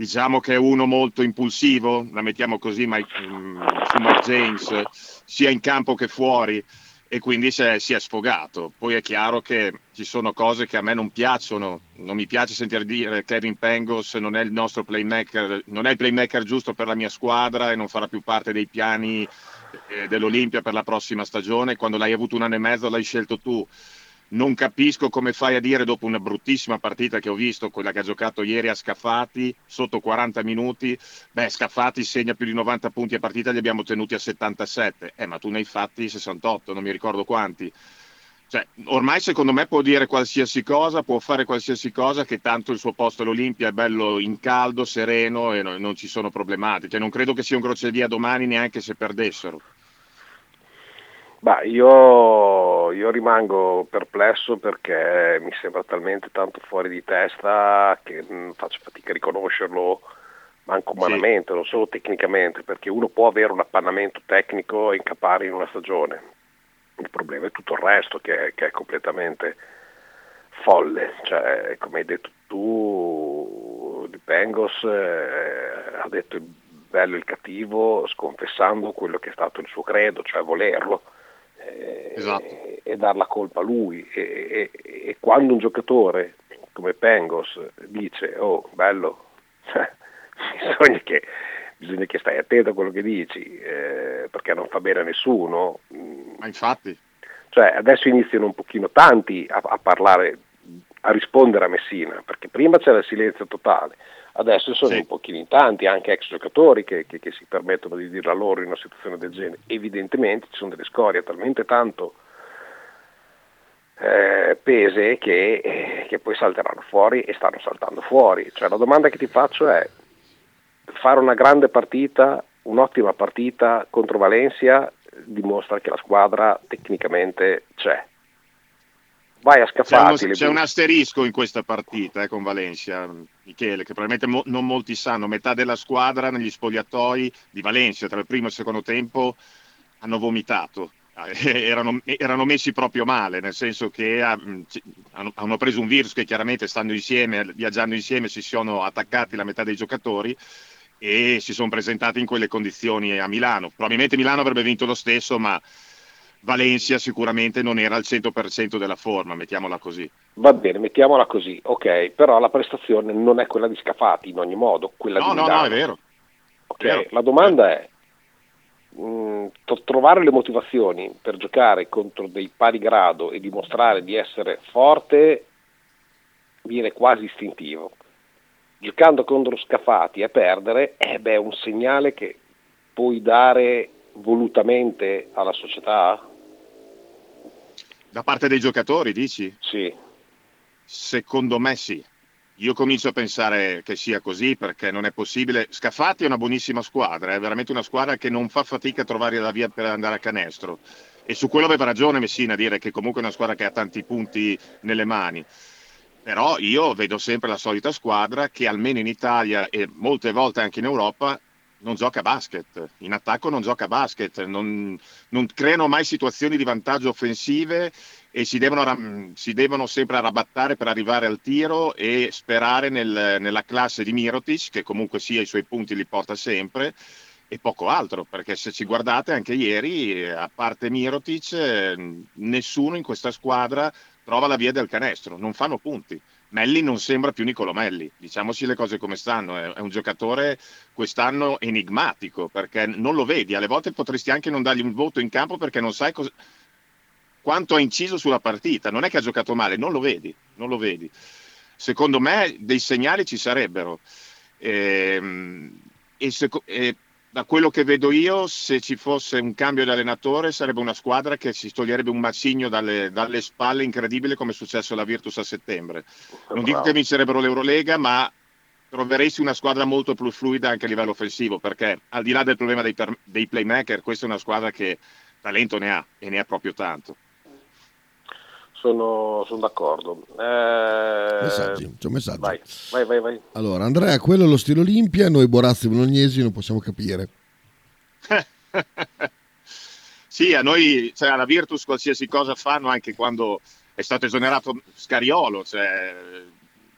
Diciamo che è uno molto impulsivo, la mettiamo così Mike, mm, su Mike James, sia in campo che fuori, e quindi si è, si è sfogato. Poi è chiaro che ci sono cose che a me non piacciono, non mi piace sentire dire Kevin Pengos non è il nostro playmaker, non è il playmaker giusto per la mia squadra e non farà più parte dei piani eh, dell'Olimpia per la prossima stagione. Quando l'hai avuto un anno e mezzo l'hai scelto tu. Non capisco come fai a dire dopo una bruttissima partita che ho visto, quella che ha giocato ieri a Scafati, sotto 40 minuti, beh Scafati segna più di 90 punti a partita, li abbiamo tenuti a 77, eh ma tu ne hai fatti 68, non mi ricordo quanti. Cioè, ormai secondo me può dire qualsiasi cosa, può fare qualsiasi cosa, che tanto il suo posto all'Olimpia è bello in caldo, sereno e no- non ci sono problematiche. Non credo che sia un crocevia domani neanche se perdessero. Bah, io, io rimango perplesso perché mi sembra talmente tanto fuori di testa che mh, faccio fatica a riconoscerlo ma anche umanamente, sì. non solo tecnicamente, perché uno può avere un appannamento tecnico e incappare in una stagione. Il problema è tutto il resto che è, che è completamente folle, cioè, come hai detto tu, Di Pengos eh, ha detto il bello e il cattivo sconfessando quello che è stato il suo credo, cioè volerlo eh, esatto. e, e dar la colpa a lui e, e, e, quando un giocatore come Pengos dice oh bello, (laughs) bisogna, che, bisogna che stai attento a quello che dici eh, perché non fa bene a nessuno. Ma infatti. Cioè, adesso iniziano un pochino tanti a, a parlare a rispondere a Messina, perché prima c'era il silenzio totale, adesso sono sì. un pochino in tanti, anche ex giocatori che, che, che, si permettono di dirla loro in una situazione del genere. Evidentemente ci sono delle scorie talmente tanto eh, pese che, eh, che, poi salteranno fuori e stanno saltando fuori. Cioè, la domanda che ti faccio è fare una grande partita, un'ottima partita contro Valencia dimostra che la squadra tecnicamente c'è vai a scappare. C'è, c'è, un asterisco in questa partita eh, con Valencia, Michele, che probabilmente mo- non molti sanno. Metà della squadra negli spogliatoi di Valencia tra il primo e il secondo tempo hanno vomitato. (laughs) Erano, erano, messi proprio male, nel senso che ah, hanno, hanno, preso un virus che chiaramente stando insieme, viaggiando insieme, si sono attaccati la metà dei giocatori e si sono presentati in quelle condizioni a Milano. Probabilmente Milano avrebbe vinto lo stesso, ma Valencia sicuramente non era al 100% della forma, mettiamola così. Va bene, mettiamola così, ok, però la prestazione non è quella di Scafati in ogni modo, quella no, di No, no, è vero. Ok, vero. la domanda è, mh, mm, trovare le motivazioni per giocare contro dei pari grado e dimostrare di essere forte viene quasi istintivo. Giocando contro Scafati e perdere, eh beh, è un segnale che puoi dare volutamente alla società? Da parte dei giocatori, dici? Sì. Secondo me sì. Io comincio a pensare che sia così perché non è possibile. Scafati è una buonissima squadra, è veramente una squadra che non fa fatica a trovare la via per andare a canestro. E su quello aveva ragione Messina a dire che comunque è una squadra che ha tanti punti nelle mani. Però io vedo sempre la solita squadra che almeno in Italia e molte volte anche in Europa non gioca a basket, in attacco non gioca a basket, non, non creano mai situazioni di vantaggio offensive e si devono, si devono, sempre arrabattare per arrivare al tiro e sperare nel, nella classe di Mirotic, che comunque sia i suoi punti li porta sempre, e poco altro, perché se ci guardate anche ieri, a parte Mirotic, nessuno in questa squadra trova la via del canestro, non fanno punti. Melli non sembra più Nicolo Melli, diciamoci le cose come stanno, è, un giocatore quest'anno enigmatico perché non lo vedi, alle volte potresti anche non dargli un voto in campo perché non sai cosa, quanto ha inciso sulla partita, non è che ha giocato male, non lo vedi, non lo vedi. Secondo me dei segnali ci sarebbero. E, ehm, e, seco- e da quello che vedo io, se ci fosse un cambio di allenatore, sarebbe una squadra che si toglierebbe un macigno dalle, dalle spalle incredibile come è successo alla Virtus a settembre. Non dico che vincerebbero l'Eurolega, ma troveresti una squadra molto più fluida anche a livello offensivo, perché al di là del problema dei, dei playmaker, questa è una squadra che talento ne ha e ne ha proprio tanto. Sono, sono, d'accordo. Eh... Messaggi, c'è un messaggio. Vai, vai, vai, vai. Allora, Andrea, quello è lo stile Olimpia, noi Borazzi Bolognesi non possiamo capire. (laughs) sì, a noi, cioè alla Virtus qualsiasi cosa fanno anche quando è stato esonerato Scariolo, cioè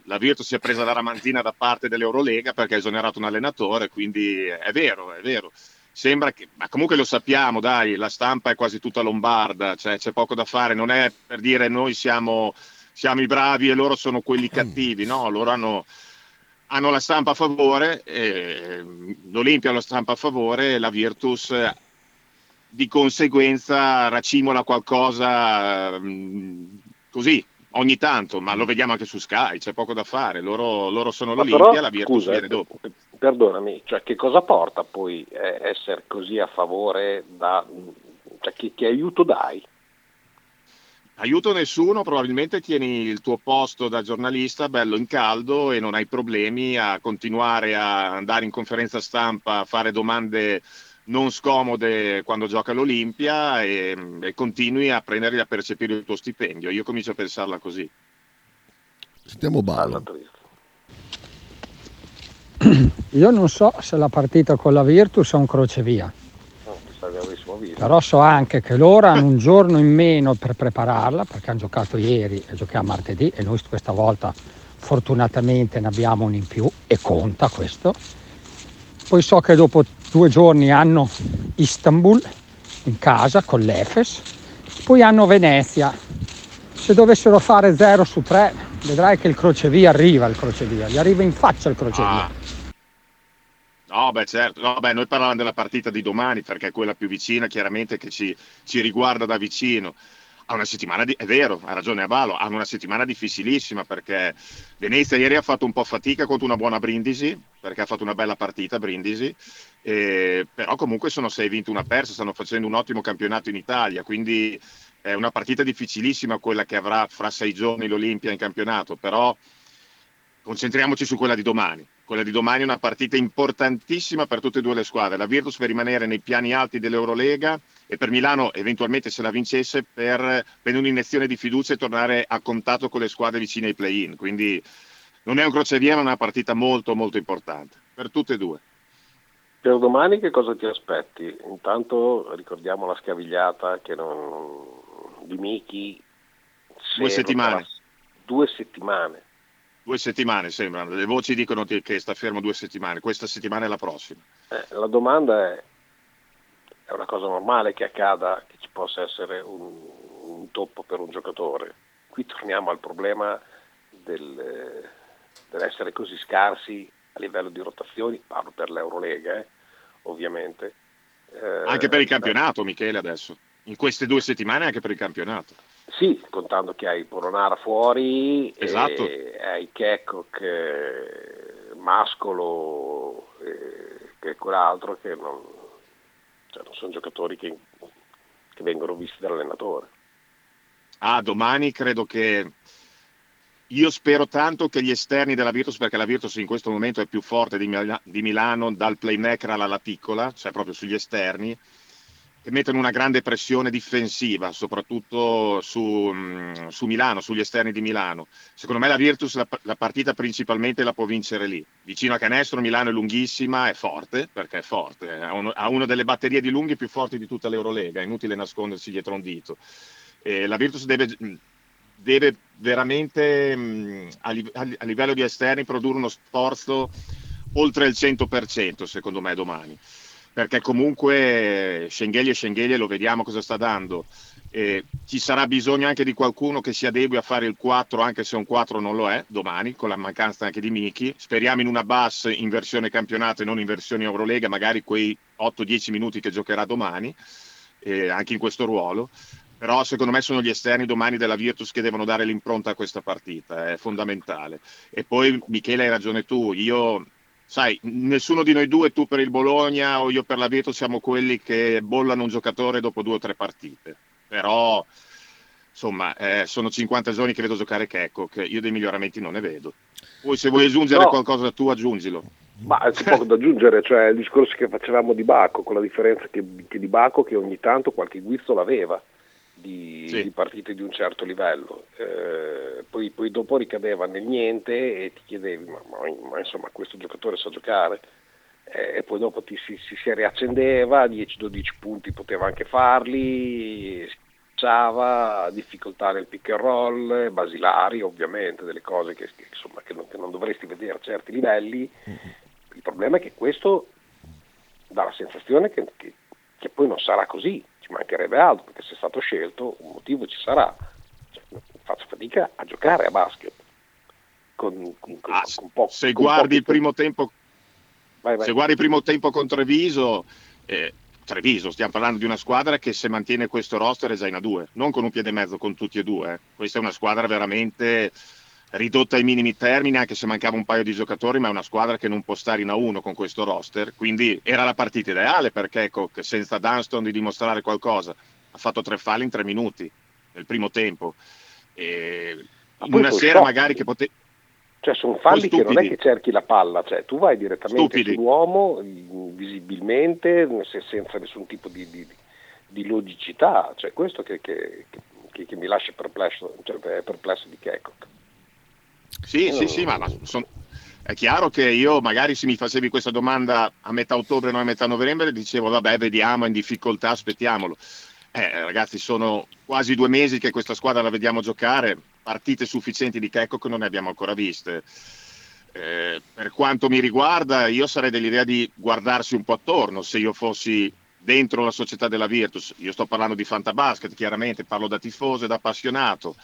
la Virtus si è presa la ramantina da parte dell'Eurolega perché ha esonerato un allenatore, quindi è vero, è vero sembra che, ma comunque lo sappiamo, dai, la stampa è quasi tutta lombarda, cioè c'è poco da fare, non è per dire noi siamo, siamo i bravi e loro sono quelli mm. cattivi, no, loro hanno, hanno la stampa a favore, eh, l'Olimpia ha la stampa a favore e la Virtus di conseguenza racimola qualcosa mh, così ogni tanto, ma lo vediamo anche su Sky, c'è poco da fare, loro, loro sono l'Olimpia, però, la Virtus scusa, viene dopo perdonami, cioè che cosa porta poi eh, essere così a favore da, cioè che, che aiuto dai? Aiuto nessuno, probabilmente tieni il tuo posto da giornalista bello in caldo e non hai problemi a continuare a andare in conferenza stampa a fare domande non scomode quando gioca all'Olimpia e, e continui a prendere e a percepire il tuo stipendio. Io comincio a pensarla così. Sentiamo Ballo. (clears throat) io non so se la partita con la Virtus è un crocevia, però so anche che loro hanno un giorno in meno per prepararla perché hanno giocato ieri e giochiamo martedì e noi questa volta fortunatamente ne abbiamo un in più e conta questo. Poi so che dopo due giorni hanno Istanbul in casa con l'Efes, poi hanno Venezia. Se dovessero fare 0 su 3 vedrai che il crocevia arriva il crocevia, gli arriva in faccia il crocevia. Ah. No, beh, certo. No, beh, noi parlavamo della partita di domani perché è quella più vicina, chiaramente, che ci, ci riguarda da vicino. Ha una settimana di... È vero, ha ragione Avalo, hanno una settimana difficilissima perché Venezia ieri ha fatto un po' fatica contro una buona Brindisi, perché ha fatto una bella partita Brindisi, e- però comunque sono 6 vinti, una persa, stanno facendo un ottimo campionato in Italia, quindi è una partita difficilissima quella che avrà fra sei giorni l'Olimpia in campionato, però concentriamoci su quella di domani. Quella di domani è una partita importantissima per tutte e due le squadre. La Virtus per rimanere nei piani alti dell'Eurolega e per Milano, eventualmente se la vincesse, per, per un'iniezione di fiducia e tornare a contatto con le squadre vicine ai play-in. Quindi non è un crocevia, ma è una partita molto molto importante per tutte e due. Per domani che cosa ti aspetti? Intanto ricordiamo la scavigliata che non... di Miki. se Due settimane. sarà- Due settimane. Due settimane sembrano, le voci dicono che che sta fermo due settimane, questa settimana è la prossima. Eh, la domanda è, è una cosa normale che accada che ci possa essere un, un toppo per un giocatore? Qui torniamo al problema del, dell'essere così scarsi a livello di rotazioni, parlo per l'Eurolega eh, ovviamente. Eh, Anche per il campionato, Michele, adesso. In queste due settimane anche per il campionato. Sì, contando che hai Polonara fuori Esatto. e hai Checco che Mascolo e che quell'altro che non, cioè non sono giocatori che, che vengono visti dall'allenatore. Ah, domani credo che... Io spero tanto che gli esterni della Virtus, perché la Virtus in questo momento è più forte di, Mila- di Milano dal playmaker alla piccola, cioè proprio sugli esterni, che mettono una grande pressione difensiva, soprattutto su, mh, su Milano, sugli esterni di Milano. Secondo me la Virtus la, la partita principalmente la può vincere lì. Vicino a canestro Milano è lunghissima, è forte, perché è forte, ha, uno- ha una delle batterie di lunghi più forti di tutta l'Eurolega, è inutile nascondersi dietro un dito. E la Virtus deve, deve veramente mh, a, a livello di esterni produrre uno sforzo oltre il 100% secondo me domani perché comunque Schengelia e Schengelia lo vediamo cosa sta dando. Eh, ci sarà bisogno anche di qualcuno che si adegui a fare il 4 anche se un 4 non lo è domani con la mancanza anche di Miki speriamo in una bus in versione campionato e non in versione Eurolega magari quei 8-10 minuti che giocherà domani eh, anche in questo ruolo. Però secondo me sono gli esterni domani della Virtus che devono dare l'impronta a questa partita, è fondamentale. E poi Michele hai ragione tu, io sai, nessuno di noi due, tu per il Bologna o io per la Virtus, siamo quelli che bollano un giocatore dopo due o tre partite. Però insomma, eh, sono 50 giorni che vedo giocare Checco, che io dei miglioramenti non ne vedo. Poi se vuoi aggiungere No. qualcosa tu aggiungilo. Ma (laughs) c'è poco da aggiungere, cioè il discorso che facevamo di Bacco, con la differenza che, che di Bacco che ogni tanto qualche guizzo l'aveva di, Sì. di partite di un certo livello, Eh, poi, poi dopo ricadeva nel niente e ti chiedevi ma, ma- ma insomma questo giocatore sa giocare Eh, e poi dopo ti, si, si, si riaccendeva, 10-12 punti poteva anche farli, schiacciava, difficoltà nel pick and roll, basilari ovviamente, delle cose che, che, insomma, che non, che non dovresti vedere a certi livelli. Il problema è che questo dà la sensazione che poi non sarà così, ci mancherebbe altro, perché se è stato scelto un motivo ci sarà. Cioè, faccio fatica a giocare a basket. Con, con- con- Ah, po- se guardi pochi- il primo tempo Vai, vai. Se guardi il primo tempo con Treviso, eh, Treviso, stiamo parlando di una squadra che se mantiene questo roster è già in A2, non con un piede e mezzo con tutti e due. eh. Questa è una squadra veramente ridotta ai minimi termini, anche se mancava un paio di giocatori, ma è una squadra che non può stare in A1 con questo roster. Quindi era la partita ideale perché Cook, senza Dunston di dimostrare qualcosa, ha fatto tre falli in tre minuti nel primo tempo. E una sera sciocchi. magari che poteva... Cioè sono falli che non è stupidi. che cerchi la palla, cioè tu vai direttamente Stupidi. sull'uomo visibilmente se- senza nessun tipo di, di- di logicità, cioè questo che, che- che- che mi lascia perplesso, cioè, è perplesso di Checco. Sì, Io sì, sì, ma, ma son- È chiaro che io magari se mi facevi questa domanda a metà ottobre, non a metà novembre, dicevo vabbè vediamo, è in difficoltà, aspettiamolo. Eh, ragazzi, sono quasi due mesi che questa squadra la vediamo giocare, partite sufficienti di Checco che non ne abbiamo ancora viste. Eh, per quanto mi riguarda, io sarei dell'idea di guardarsi un po' attorno se io fossi dentro la società della Virtus. Io sto parlando di Fantabasket, chiaramente parlo da tifoso e da appassionato.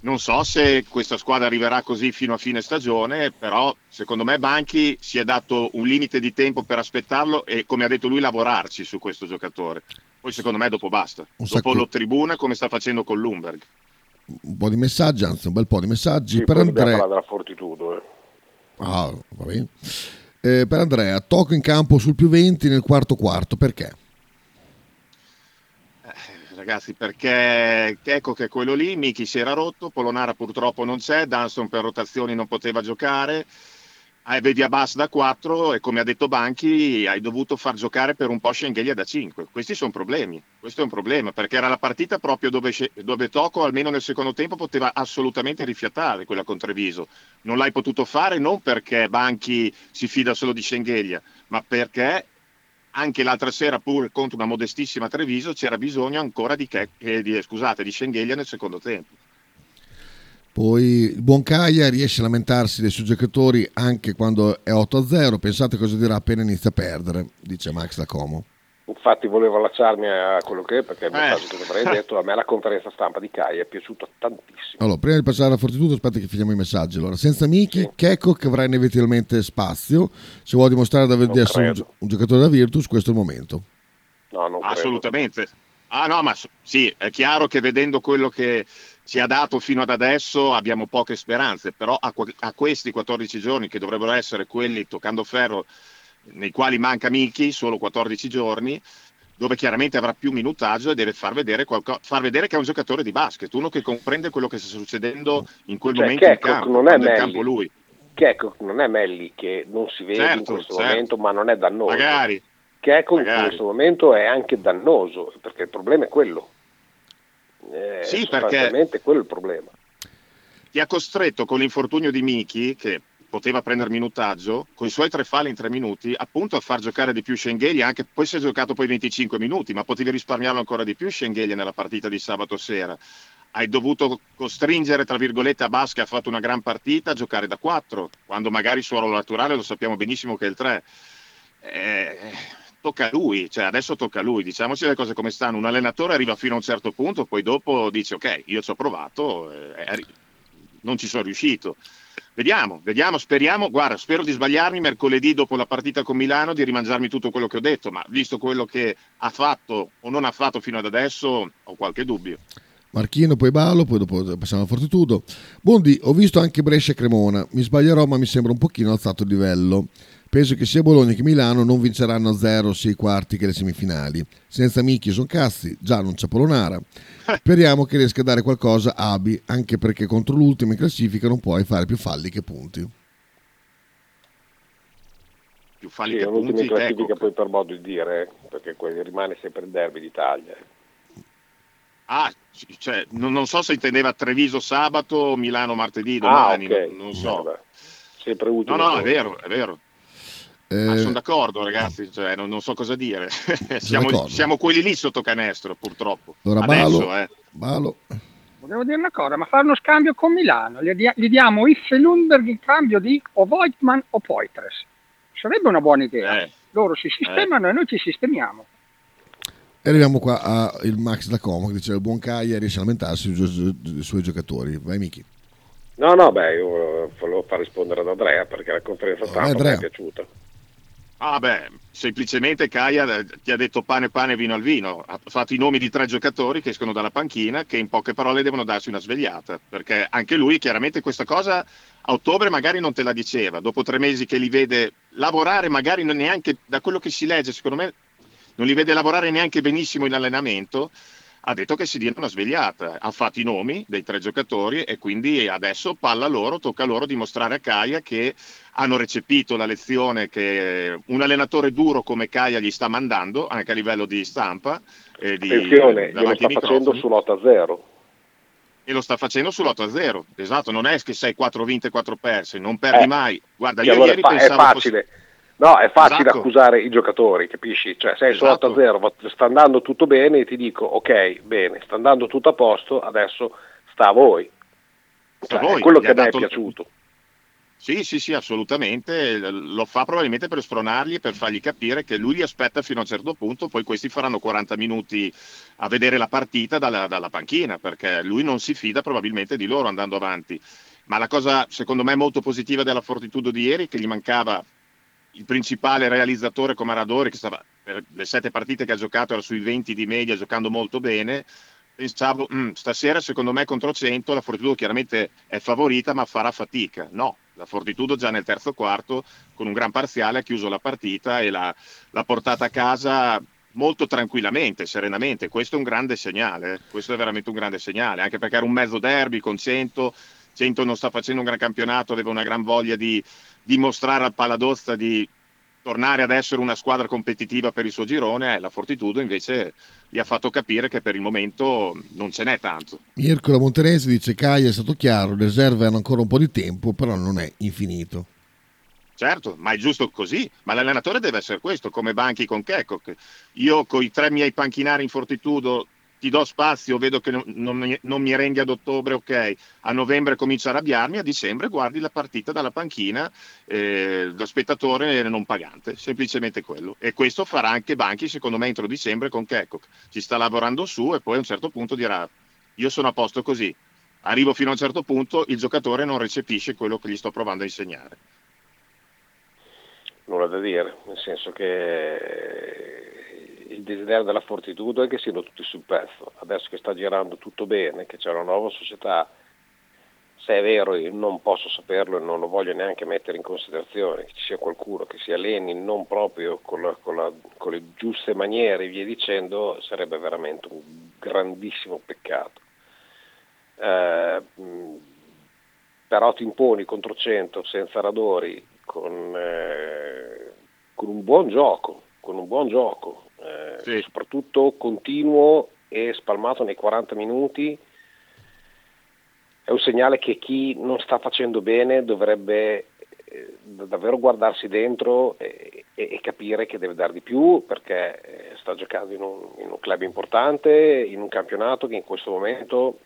Non so se questa squadra arriverà così fino a fine stagione, però secondo me Banchi si è dato un limite di tempo per aspettarlo e, come ha detto lui, lavorarci su questo giocatore. Poi secondo me dopo basta. Un dopo sacco- lo tribuna come sta facendo con Lumberg. Un po' di messaggi, anzi un bel po' di messaggi. Sì, per Andrea, della Fortitudo. eh. Ah, va bene. Eh, per Andrea, tocco in campo sul più 20 nel quarto quarto, perché? Ragazzi, perché Checco che quello lì, Miki si era rotto, Polonara purtroppo non c'è, Dunston per rotazioni non poteva giocare, eh, vedi Abbas da 4 e come ha detto Banchi hai dovuto far giocare per un po' Schengelia da 5. Questi sono problemi, questo è un problema perché era la partita proprio dove, dove Tocco almeno nel secondo tempo poteva assolutamente rifiatare quella con Treviso. Non l'hai potuto fare non perché Banchi si fida solo di Schengelia, ma perché anche l'altra sera, pur contro una modestissima Treviso, c'era bisogno ancora di, Ke- eh, di, scusate, di Schengelia nel secondo tempo. Poi il buon Caia riesce a lamentarsi dei suoi giocatori anche quando è 8-0. Pensate cosa dirà appena inizia a perdere, dice Max Lacomo. Infatti volevo allacciarmi a quello che è, perché Eh. avrei detto, a me la conferenza stampa di Kai è piaciuta tantissimo. Allora, prima di passare alla Fortitudo, aspetta che finiamo i messaggi. Allora, senza Miki, Checco che avrà inevitabilmente spazio. Se vuole dimostrare di Non essere un, credo. gio- un giocatore da Virtus, questo è il momento. No, non credo. Assolutamente. Ah no, ma sì, è chiaro che vedendo quello che ci ha dato fino ad adesso abbiamo poche speranze, però a, a questi 14 giorni che dovrebbero essere quelli toccando ferro nei quali manca Miki, solo 14 giorni, dove chiaramente avrà più minutaggio e deve far vedere, qualco- far vedere che è un giocatore di basket, uno che comprende quello che sta succedendo in quel Cioè, momento in campo, non è in campo lui. Checco non è Melli che non si vede in Certo, questo certo. momento, ma non è dannoso. Magari. Checco in questo momento è anche dannoso, perché il problema è quello. Eh, Sì, perché- quello è il problema. ti ha costretto con l'infortunio di Miki, che poteva prendere minutaggio, con i suoi tre falli in tre minuti, appunto a far giocare di più Schengelia, anche poi si è giocato poi 25 minuti, ma potevi risparmiarlo ancora di più Schengelia nella partita di sabato sera. Hai dovuto costringere, tra virgolette, Abbas che ha fatto una gran partita a giocare da 4, quando magari il suo ruolo naturale lo sappiamo benissimo che è il 3. Eh, tocca a lui, cioè adesso tocca a lui, diciamoci le cose come stanno. Un allenatore arriva fino a un certo punto, poi dopo dice ok, io ci ho provato, eh, non ci sono riuscito. Vediamo, vediamo, speriamo, guarda, spero di sbagliarmi mercoledì dopo la partita con Milano, di rimangiarmi tutto quello che ho detto, ma visto quello che ha fatto o non ha fatto fino ad adesso, ho qualche dubbio. Marchino, poi Balo, poi dopo passiamo alla Fortitudo. Bondi, ho visto anche Brescia e Cremona. Mi sbaglierò, ma mi sembra un pochino alzato il livello. Penso che sia Bologna che Milano non vinceranno a zero sia i quarti che le semifinali. Senza Micchi sono cazzi, già non c'è Polonara. (laughs) Speriamo che riesca a dare qualcosa a Abi, anche perché contro l'ultima in classifica non puoi fare più falli che punti. Più falli Sì, che è un'ultima punti, classifica ecco. poi per modo di dire, perché rimane sempre il derby d'Italia. Ah, cioè, non, non so se intendeva Treviso sabato o Milano martedì, Ah, domani, ok. non, non so. Sempre utile. No, no, è vero, è vero. Ah, Eh, sono d'accordo, ragazzi, cioè, non, non so cosa dire. (laughs) siamo, siamo quelli lì sotto canestro, purtroppo. allora Adesso, Balo, eh. Balo. Volevo dire una cosa, ma fare uno scambio con Milano, gli, dia- gli diamo Iffe Lundberg in cambio di o Voigtman o Poitres. Sarebbe una buona idea. Eh. Loro si sistemano e noi ci sistemiamo. E arriviamo qua al Max da Como che dice il buon Caia riesce a lamentarsi sui, sui suoi giocatori. Vai Miki. No, no, beh, io volevo far rispondere ad Andrea perché la conferenza stampa mi è piaciuta. Ah beh, semplicemente Caia eh, ti ha detto pane pane vino al vino, ha fatto i nomi di tre giocatori che escono dalla panchina che in poche parole devono darsi una svegliata, perché anche lui chiaramente questa cosa a ottobre magari non te la diceva, dopo tre mesi che li vede lavorare magari non neanche, da quello che si legge secondo me, non li vede lavorare neanche benissimo in allenamento, ha detto che si dia una svegliata, ha fatto i nomi dei tre giocatori e quindi adesso palla loro, tocca loro dimostrare a Caia che hanno recepito la lezione che un allenatore duro come Caia gli sta mandando anche a livello di stampa e di Attenzione, davanti sta facendo microfoni. sull'8-0. e lo sta facendo sull'8-0. Esatto, non è che sei 4 vinte e 4 perse, non perdi Eh, mai. Guarda, io allora ieri è, fa- è pensavo facile. No, è facile Esatto. accusare i giocatori, capisci? Cioè, sei Esatto. 8-0, va- sta andando tutto bene e ti dico, ok, bene, sta andando tutto a posto, adesso sta a voi. Sta a Cioè, voi, è quello che a me è piaciuto. Sì, sì, sì, assolutamente. Lo fa probabilmente per spronarli e per fargli capire che lui li aspetta fino a un certo punto, poi questi faranno 40 minuti a vedere la partita dalla, dalla panchina, perché lui non si fida probabilmente di loro andando avanti. Ma la cosa, secondo me, molto positiva della Fortitudo di ieri è che gli mancava il principale realizzatore come Aradori, che stava, per le sette partite che ha giocato era sui 20 di media, giocando molto bene. Pensavo, "Mm, stasera secondo me contro 100 la Fortitudo chiaramente è favorita, ma farà fatica. No, la Fortitudo già nel terzo quarto, con un gran parziale, ha chiuso la partita e l'ha, l'ha portata a casa molto tranquillamente, serenamente. Questo è un grande segnale, eh. questo è veramente un grande segnale, anche perché era un mezzo derby con 100, 100 non sta facendo un gran campionato, aveva una gran voglia di dimostrare al Paladozza di tornare ad essere una squadra competitiva per il suo girone, eh, la Fortitudo invece gli ha fatto capire che per il momento non ce n'è tanto. Mirko da Monterese dice Caia è stato chiaro, le riserve hanno ancora un po' di tempo, però non è infinito. Certo, ma è giusto così, ma l'allenatore deve essere questo, come Banchi con Checco. che Io con i tre miei panchinari in Fortitudo ti do spazio, vedo che non, non non mi rendi ad ottobre, ok, a novembre comincio a arrabbiarmi, a dicembre guardi la partita dalla panchina eh, da spettatore non pagante, semplicemente quello. E questo farà anche Banchi secondo me entro dicembre con Checco, ci sta lavorando su e poi a un certo punto dirà io sono a posto così, arrivo fino a un certo punto, il giocatore non recepisce quello che gli sto provando a insegnare. nulla da dire, nel senso che il desiderio della Fortitudo è che siano tutti sul pezzo. Adesso che sta girando tutto bene, che c'è una nuova società, se è vero io non posso saperlo e non lo voglio neanche mettere in considerazione, che ci sia qualcuno che si alleni non proprio con, la- con la- con le giuste maniere e via dicendo, sarebbe veramente un grandissimo peccato. Eh, però ti imponi contro 100 senza radori con, eh, con un buon gioco, con un buon gioco, eh, soprattutto continuo e spalmato nei 40 minuti, è un segnale che chi non sta facendo bene dovrebbe eh, davvero guardarsi dentro e, e- e capire che deve dare di più perché eh, sta giocando in un, in un club importante, in un campionato che in questo momento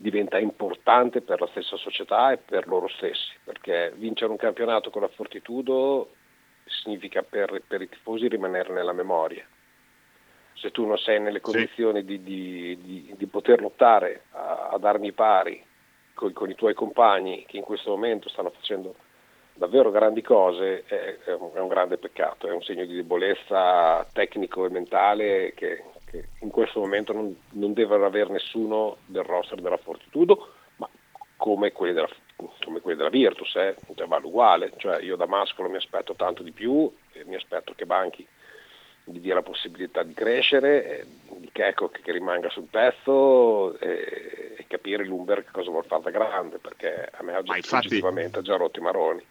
diventa importante per la stessa società e per loro stessi, perché vincere un campionato con la Fortitudo significa per, per i tifosi rimanere nella memoria. Se tu non sei nelle condizioni di, di- di- di poter lottare a, ad armi pari con, con i tuoi compagni che in questo momento stanno facendo davvero grandi cose, è, è un, è un grande peccato, è un segno di debolezza tecnico e mentale che, che in questo momento non, non deve avere nessuno del roster della Fortitudo, ma come quelli della, come quelli della Virtus, eh, cioè, vale uguale, cioè io da Mascolo mi aspetto tanto di più, e mi aspetto che Banchi gli dia la possibilità di crescere, eh, di Checco che, che rimanga sul pezzo e, e capire Lumberg cosa vuol fare da grande, perché a me oggi oggettivamente ha già rotto i maroni.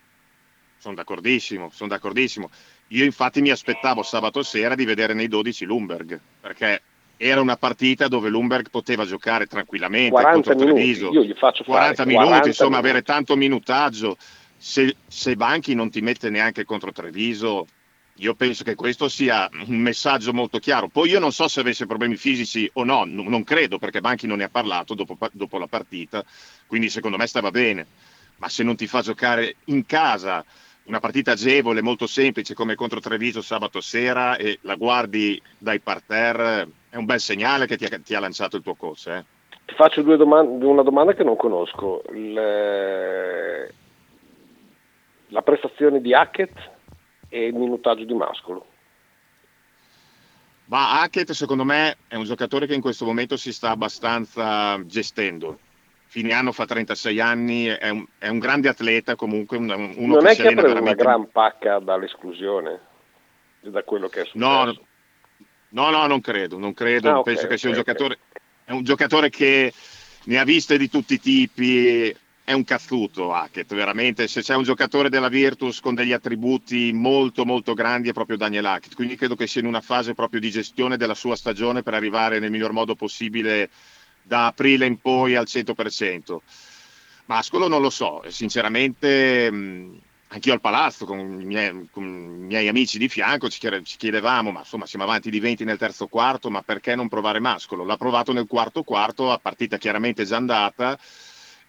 Sono d'accordissimo, sono d'accordissimo. Io infatti mi aspettavo sabato sera di vedere nei 12 Lumberg, perché era una partita dove Lumberg poteva giocare tranquillamente 40 contro minuti, Treviso. io gli faccio fare 40 minuti, 40 insomma, minuti. avere tanto minutaggio. Se, se Banchi non ti mette neanche contro Treviso, io penso che questo sia un messaggio molto chiaro. Poi io non so se avesse problemi fisici o no, n- non credo, perché Banchi non ne ha parlato dopo, dopo la partita, quindi secondo me stava bene. Ma se non ti fa giocare in casa una partita agevole, molto semplice come contro Treviso sabato sera e la guardi dai parterre, è un bel segnale che ti ha, ti ha lanciato il tuo coach. Eh? Ti faccio domande- una domanda che non conosco. Il- la prestazione di Hackett e il minutaggio di Mascolo. Ma Hackett secondo me è un giocatore che in questo momento si sta abbastanza gestendo. Fine anno fa 36 anni, è un, è un grande atleta comunque, un- uno non che è che ha preso una veramente... gran pacca dall'esclusione, da quello che è successo. No, no, no, no, non credo, non credo, Ah, penso che sia un ok, ok. giocatore, è un giocatore che ne ha viste di tutti i tipi, è un cazzuto Hackett, veramente, se c'è un giocatore della Virtus con degli attributi molto molto grandi è proprio Daniel Hackett, quindi credo che sia in una fase proprio di gestione della sua stagione per arrivare nel miglior modo possibile da aprile in poi al 100%. Mascolo non lo so, sinceramente mh, anch'io al palazzo con i, miei, con i miei amici di fianco ci, chiedevamo, ma insomma siamo avanti di 20 nel terzo quarto, ma perché non provare Mascolo? L'ha provato nel quarto quarto, a partita chiaramente già andata,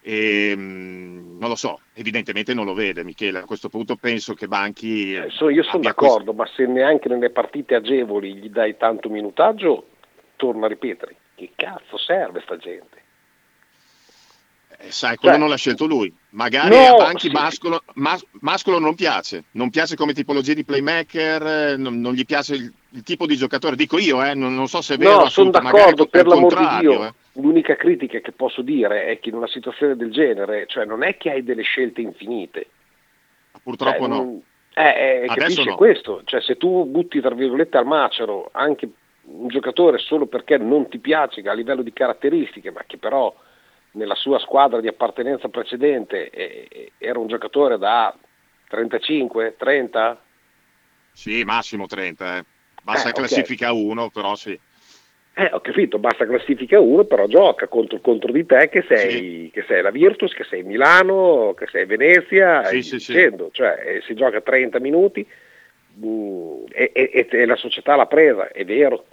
e, mh, non lo so, evidentemente non lo vede Michele, a questo punto penso che Banchi... Eh, so, io sono d'accordo, questo... ma se neanche nelle partite agevoli gli dai tanto minutaggio, torno a ripetere, che cazzo serve sta gente? Eh, sai, quello cioè, non l'ha scelto lui. Magari no, a Banchi sì. Mascolo, mas, Mascolo, non piace, non piace come tipologia di playmaker, non, non gli piace il, il, tipo di giocatore. Dico io, eh, non, non, so se è vero. No, sono d'accordo, per l'amor di Dio. Eh. L'unica critica che posso dire è che in una situazione del genere, cioè non è che hai delle scelte infinite. Purtroppo eh, no. Eh, eh, capisci no. questo? Cioè se tu butti tra virgolette al macero anche un giocatore solo perché non ti piace a livello di caratteristiche, ma che però nella sua squadra di appartenenza precedente eh, era un giocatore da 35, 30? Sì, massimo 30, eh. basta eh, classifica 1, però sì. Eh, ho capito, basta classifica 1, però gioca contro, contro di te che sei, sì. che sei, la Virtus, che sei Milano, che sei Venezia, sì, sì, dicendo, cioè si gioca 30 minuti mm, e, e, e, la società l'ha presa, è vero,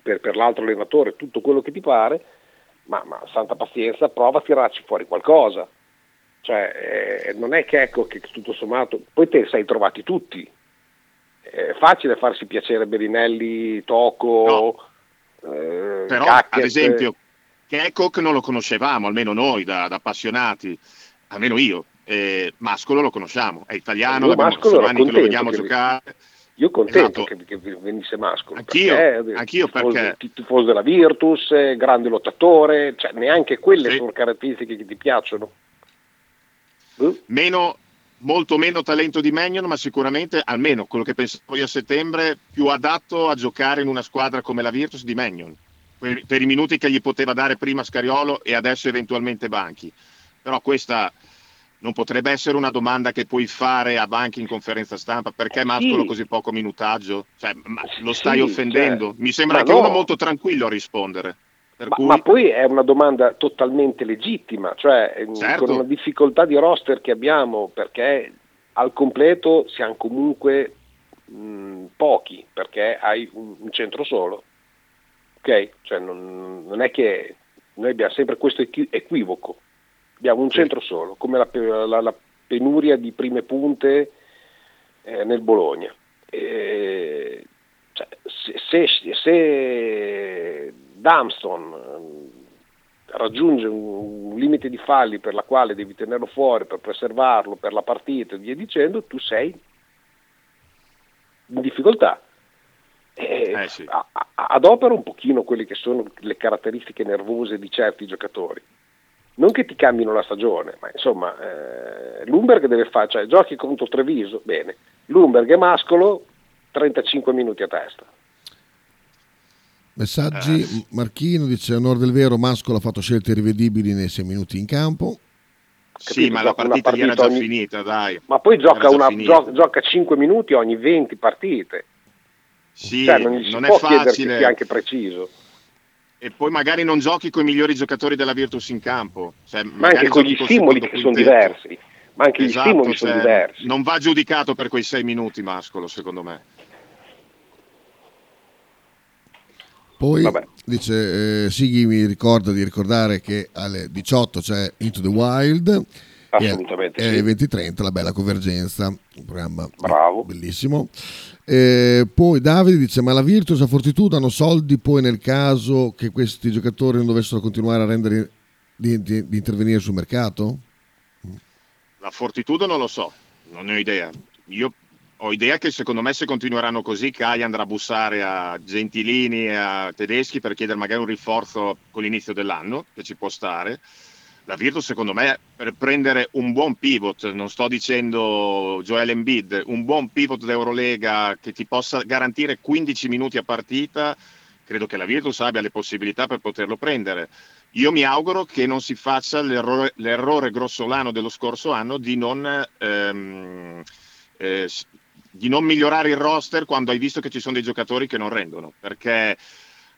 per, per l'altro allenatore, tutto quello che ti pare, ma, ma santa pazienza, prova a tirarci fuori qualcosa. Cioè, eh, non è che ecco che tutto sommato, poi te sei trovati tutti. È facile farsi piacere Berinelli, Toco, no. Eh, però Cacchet. ad esempio Keckok non lo conoscevamo, almeno noi da, da appassionati, almeno io. Eh, Mascolo lo conosciamo, è italiano, abbiamo, sono anni che lo vediamo giocare io contento esatto. che, che, venisse Mascolo. Anch'io, perché, anch'io perché... Tifoso della Virtus, grande lottatore, cioè neanche quelle sì. sono caratteristiche che ti piacciono. Meno, molto meno talento di Magnon, ma sicuramente, almeno quello che pensavo io a settembre, più adatto a giocare in una squadra come la Virtus di Magnon, per, per i minuti che gli poteva dare prima Scariolo e adesso eventualmente Banchi. Però questa non potrebbe essere una domanda che puoi fare a Banchi in conferenza stampa perché Mascolo sì. così poco minutaggio? Cioè, lo stai sì, offendendo? Cioè, Mi sembra che no. uno molto tranquillo a rispondere. Ma, cui... ma, poi è una domanda totalmente legittima, cioè certo. con una difficoltà di roster che abbiamo perché al completo siamo comunque mh, pochi perché hai un, un, centro solo. Ok? Cioè non, non è che noi abbiamo sempre questo equivoco abbiamo un sì. centro solo, come la, la, la, penuria di prime punte eh, nel Bologna. E, cioè, se, se, se Dunston eh, raggiunge un, limite di falli per la quale devi tenerlo fuori per preservarlo per la partita e via dicendo, tu sei in difficoltà. Eh, sì. adopera un pochino quelle che sono le caratteristiche nervose di certi giocatori non che ti cambino la stagione, ma insomma eh, Lumberg deve fare, cioè giochi contro Treviso, bene, Lumberg è mascolo, 35 minuti a testa. Messaggi, eh. Marchino dice onore del vero, Mascolo ha fatto scelte rivedibili nei 6 minuti in campo. Capito, sì, ma la partita, partita era già ogni... finita, dai. Ma poi gioca, una, gioca, gioca 5 minuti ogni 20 partite. Sì, cioè, non, non è facile. sia anche preciso e poi magari non giochi con i migliori giocatori della Virtus in campo. Cioè, ma anche con gli stimoli che sono diversi. Ma anche esatto, gli stimoli cioè, sono diversi. Non va giudicato per quei sei minuti Mascolo, secondo me. Poi Vabbè. dice eh, Sighi mi ricorda di ricordare che alle 18 c'è Into the Wild Assolutamente e alle 20.30 la bella convergenza, un programma Bravo. bellissimo. Eh, poi Davide dice: Ma la Virtus a Fortitudo hanno soldi poi nel caso che questi giocatori non dovessero continuare a rendere di, di, di intervenire sul mercato? La Fortitudo non lo so, non ne ho idea. Io ho idea che secondo me se continueranno così Kai andrà a bussare a Gentilini e a Tedeschi per chiedere magari un rinforzo con l'inizio dell'anno, che ci può stare la Virtus secondo me per prendere un buon pivot, non sto dicendo Joel Embiid, un buon pivot d'Eurolega che ti possa garantire 15 minuti a partita, credo che la Virtus abbia le possibilità per poterlo prendere. Io mi auguro che non si faccia l'errore, l'errore grossolano dello scorso anno di non, ehm, eh, di non migliorare il roster quando hai visto che ci sono dei giocatori che non rendono, perché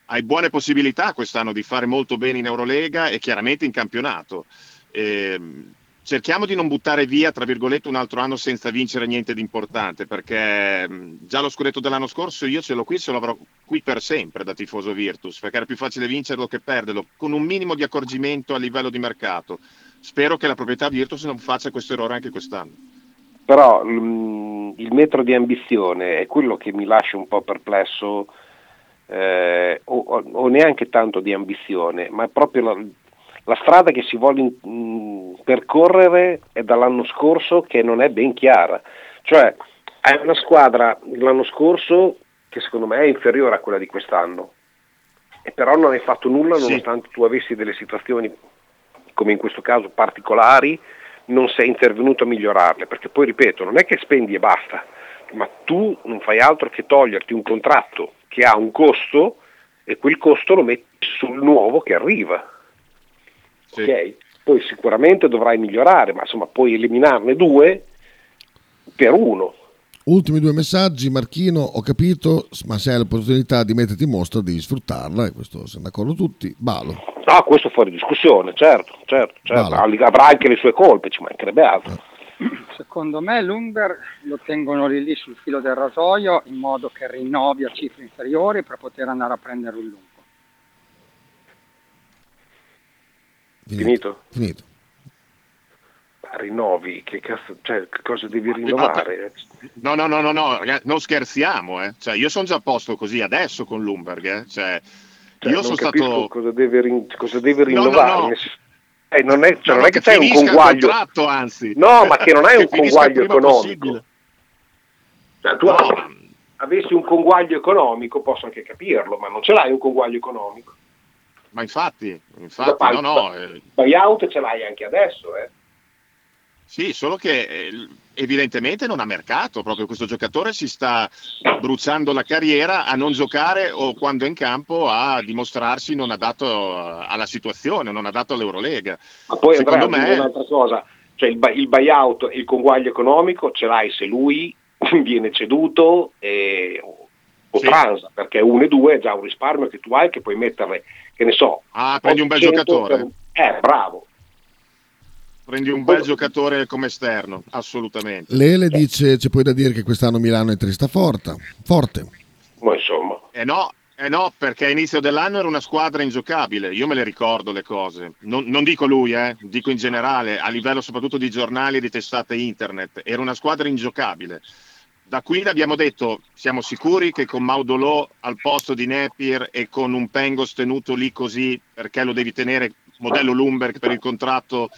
hai buone possibilità quest'anno di fare molto bene in Eurolega e chiaramente in campionato. Ehm, cerchiamo di non buttare via, tra virgolette, un altro anno senza vincere niente di importante, perché mh, già lo scudetto dell'anno scorso io ce l'ho qui, ce l'avrò qui per sempre da tifoso Virtus, perché era più facile vincerlo che perderlo, con un minimo di accorgimento a livello di mercato. Spero che la proprietà Virtus non faccia questo errore anche quest'anno. Però mh, il metro di ambizione è quello che mi lascia un po' perplesso, eh, o, o neanche tanto di ambizione, ma è proprio la, la strada che si vuole mh, percorrere è dall'anno scorso che non è ben chiara. Cioè, hai una squadra l'anno scorso che secondo me è inferiore a quella di quest'anno, e però non hai fatto nulla Sì. nonostante tu avessi delle situazioni, come in questo caso, particolari, non sei intervenuto a migliorarle, perché poi ripeto, non è che spendi e basta, ma tu non fai altro che toglierti un contratto che ha un costo e quel costo lo metti sul nuovo che arriva. Ok? Poi sicuramente dovrai migliorare, ma insomma puoi eliminarne due per uno. Ultimi due messaggi, Marchino, ho capito, ma se hai l'opportunità di metterti in mostra devi sfruttarla, e questo siamo d'accordo tutti. Balo. No, questo fuori discussione, certo, certo, certo. Vale. avrà anche le sue colpe, ci mancherebbe altro. Secondo me l'Umber lo tengono lì, lì sul filo del rasoio in modo che rinnovi a cifre inferiori per poter andare a prendere un lungo. Finito? Finito. Rinnovi, che cazzo, cioè, che cosa devi rinnovare? No, no, no, no, no, ragazzi, non scherziamo, eh. Cioè, io sono già a posto così adesso con Lumberg, eh. Cioè, Cioè, io non sono capisco stato... cosa deve, rin- cosa deve No, no, rinnovare. no. nel senso- eh, non è, cioè, No, non no, è che c'hai un conguaglio. contratto, anzi. No, ma che non hai un finisca il conguaglio economico. Cioè, tu avessi un conguaglio economico, posso anche capirlo, ma non ce l'hai un conguaglio economico. Ma infatti, infatti, no, no, eh, Buyout ce l'hai anche adesso, eh. Sì, solo che eh, evidentemente non ha mercato, proprio questo giocatore si sta bruciando la carriera a non giocare o quando è in campo a dimostrarsi non adatto eh, alla situazione, non adatto all'Eurolega. Ma poi Secondo Andrea, me un'altra cosa, cioè il, il buyout e il conguaglio economico ce l'hai se lui (laughs) viene ceduto e- o transa, perché uno e due è già un risparmio che tu hai che puoi mettere, che ne so. Ah, prendi un bel 800 giocatore. per- Eh, bravo. Prendi un bel giocatore come esterno, assolutamente. Lele dice, c'è poi da dire che quest'anno Milano è trista forte. forte. Ma insomma. Eh no, eh no, perché a inizio dell'anno era una squadra ingiocabile, io me le ricordo le cose. Non, non dico lui, eh, dico in generale, a livello soprattutto di giornali e di testate internet, era una squadra ingiocabile. Da qui abbiamo detto, siamo sicuri che con Maudolò al posto di Napier e con un Pengos tenuto lì così, perché lo devi tenere modello Lumberg per il contratto,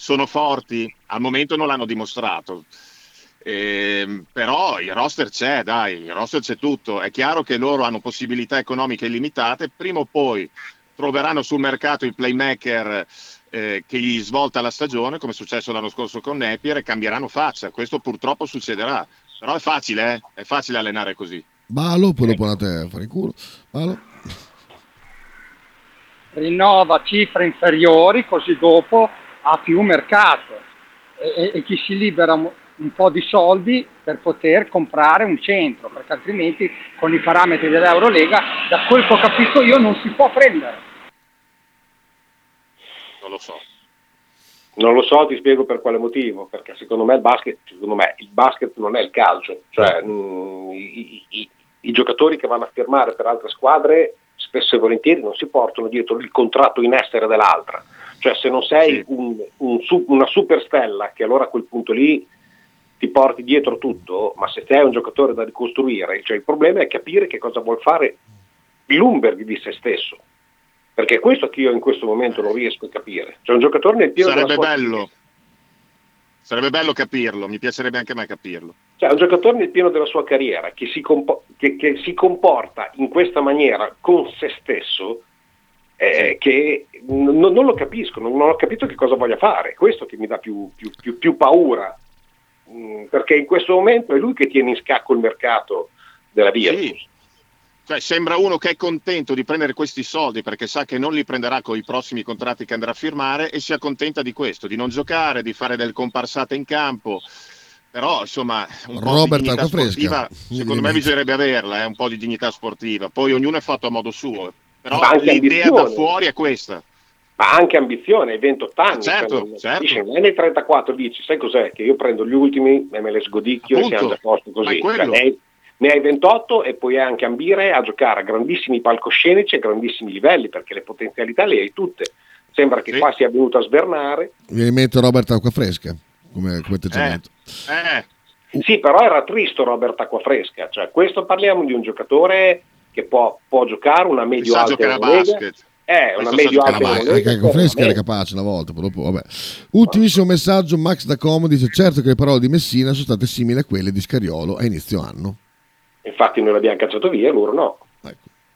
sono forti? Al momento non l'hanno dimostrato. Ehm, però il roster c'è, dai, il roster c'è tutto. È chiaro che loro hanno possibilità economiche illimitate, prima o poi troveranno sul mercato il playmaker eh, che gli svolta la stagione, come è successo l'anno scorso con Napier, e cambieranno faccia. Questo purtroppo succederà. Però è facile, eh? È facile allenare così. Balo, poi dopo andate a fare in culo. Balo. Rinnova cifre inferiori così dopo ha più mercato e, e- e chi si libera un po' di soldi per poter comprare un centro, perché altrimenti con i parametri dell'Eurolega, da quel che ho capito io, non si può prendere. Non lo so. Non lo so, ti spiego per quale motivo, perché secondo me il basket, secondo me, il basket non è il calcio, cioè mh, i, i- i giocatori che vanno a firmare per altre squadre spesso e volentieri non si portano dietro il contratto in essere dell'altra, cioè se non sei un- un una superstella che allora a quel punto lì ti porti dietro tutto, ma se hai un giocatore da ricostruire, cioè il problema è capire che cosa vuol fare Bloomberg di se stesso, perché è questo che io in questo momento non riesco a capire, c'è un giocatore nel pieno Sarebbe della sua bello. Sarebbe bello capirlo, mi piacerebbe anche a me capirlo. Cioè, un giocatore nel pieno della sua carriera che si, compo- che- che si comporta in questa maniera con se stesso, eh, che n- non lo capisco, non, ho capito che cosa voglia fare. È questo che mi dà più, più- più- più paura, Mm, perché in questo momento è lui che tiene in scacco il mercato della via. Sì. Cioè, sembra uno che è contento di prendere questi soldi perché sa che non li prenderà con i prossimi contratti che andrà a firmare e si accontenta di questo, di non giocare, di fare del comparsate in campo. Però, insomma, un po' Robert di dignità sportiva, (laughs) secondo me bisognerebbe averla, eh, un po' di dignità sportiva. Poi ognuno è fatto a modo suo. Però l'idea da ambizione. fuori è questa. ma anche ambizione, hai 28 anni. Certo, cioè, certo. nei 34 dici, sai cos'è? Che io prendo gli ultimi e me le sgodicchio Appunto, e siamo già a posto ma così. quello. Cioè, ne, hai, ne hai 28 e puoi anche ambire a giocare a grandissimi palcoscenici e grandissimi livelli, perché le potenzialità le hai tutte. Sembra che Sì. qua sia venuto a svernare. Mi mente Robert Acquafresca come, come atteggiamento. Eh, Sì, però era tristo Robert Acquafresca. Cioè, questo parliamo di un giocatore che può, può giocare una sa medio-alta giocare basket. Eh, una sa medio-alta giocare a basket. Anche Eurolega. Acquafresca era veramente. capace una volta, poi dopo, vabbè. Ultimissimo messaggio, Max da Como dice certo che le parole di Messina sono state simili a quelle di Scariolo a inizio anno. Infatti noi l'abbiamo cacciato via, loro no.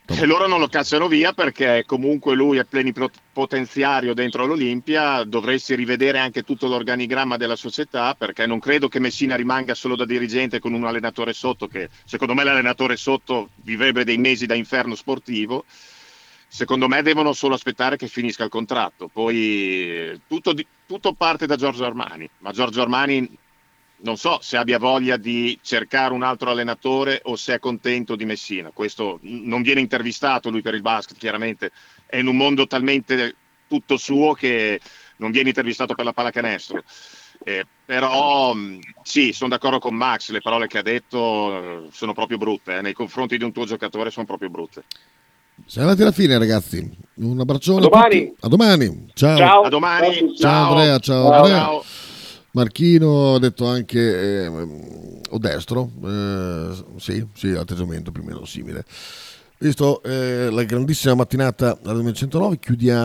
E loro non lo cacciano via perché comunque lui è plenipotenziario dentro l'Olimpia, dovresti rivedere anche tutto l'organigramma della società perché non credo che Messina rimanga solo da dirigente con un allenatore sotto che secondo me l'allenatore sotto vivrebbe dei mesi da inferno sportivo. Secondo me devono solo aspettare che finisca il contratto, poi eh, tutto, tutto parte da Giorgio Armani, ma Giorgio Armani non so se abbia voglia di cercare un altro allenatore o se è contento di Messina. Questo non viene intervistato lui per il basket, chiaramente è in un mondo talmente tutto suo che non viene intervistato per la pallacanestro. Eh, però mh, sì, sono d'accordo con Max, le parole che ha detto eh, sono proprio brutte, eh, nei confronti di un tuo giocatore sono proprio brutte. Siamo arrivati alla fine, ragazzi. Un abbraccione A domani. a tutti. A domani. Ciao. Ciao. A domani. Ciao, Ciao. Andrea, ciao, Ciao. Andrea. Ciao. Marchino ha detto anche eh, o destro, eh, sì, sì, atteggiamento più o meno simile. Visto eh, la grandissima mattinata alla 2109, chiudiamo.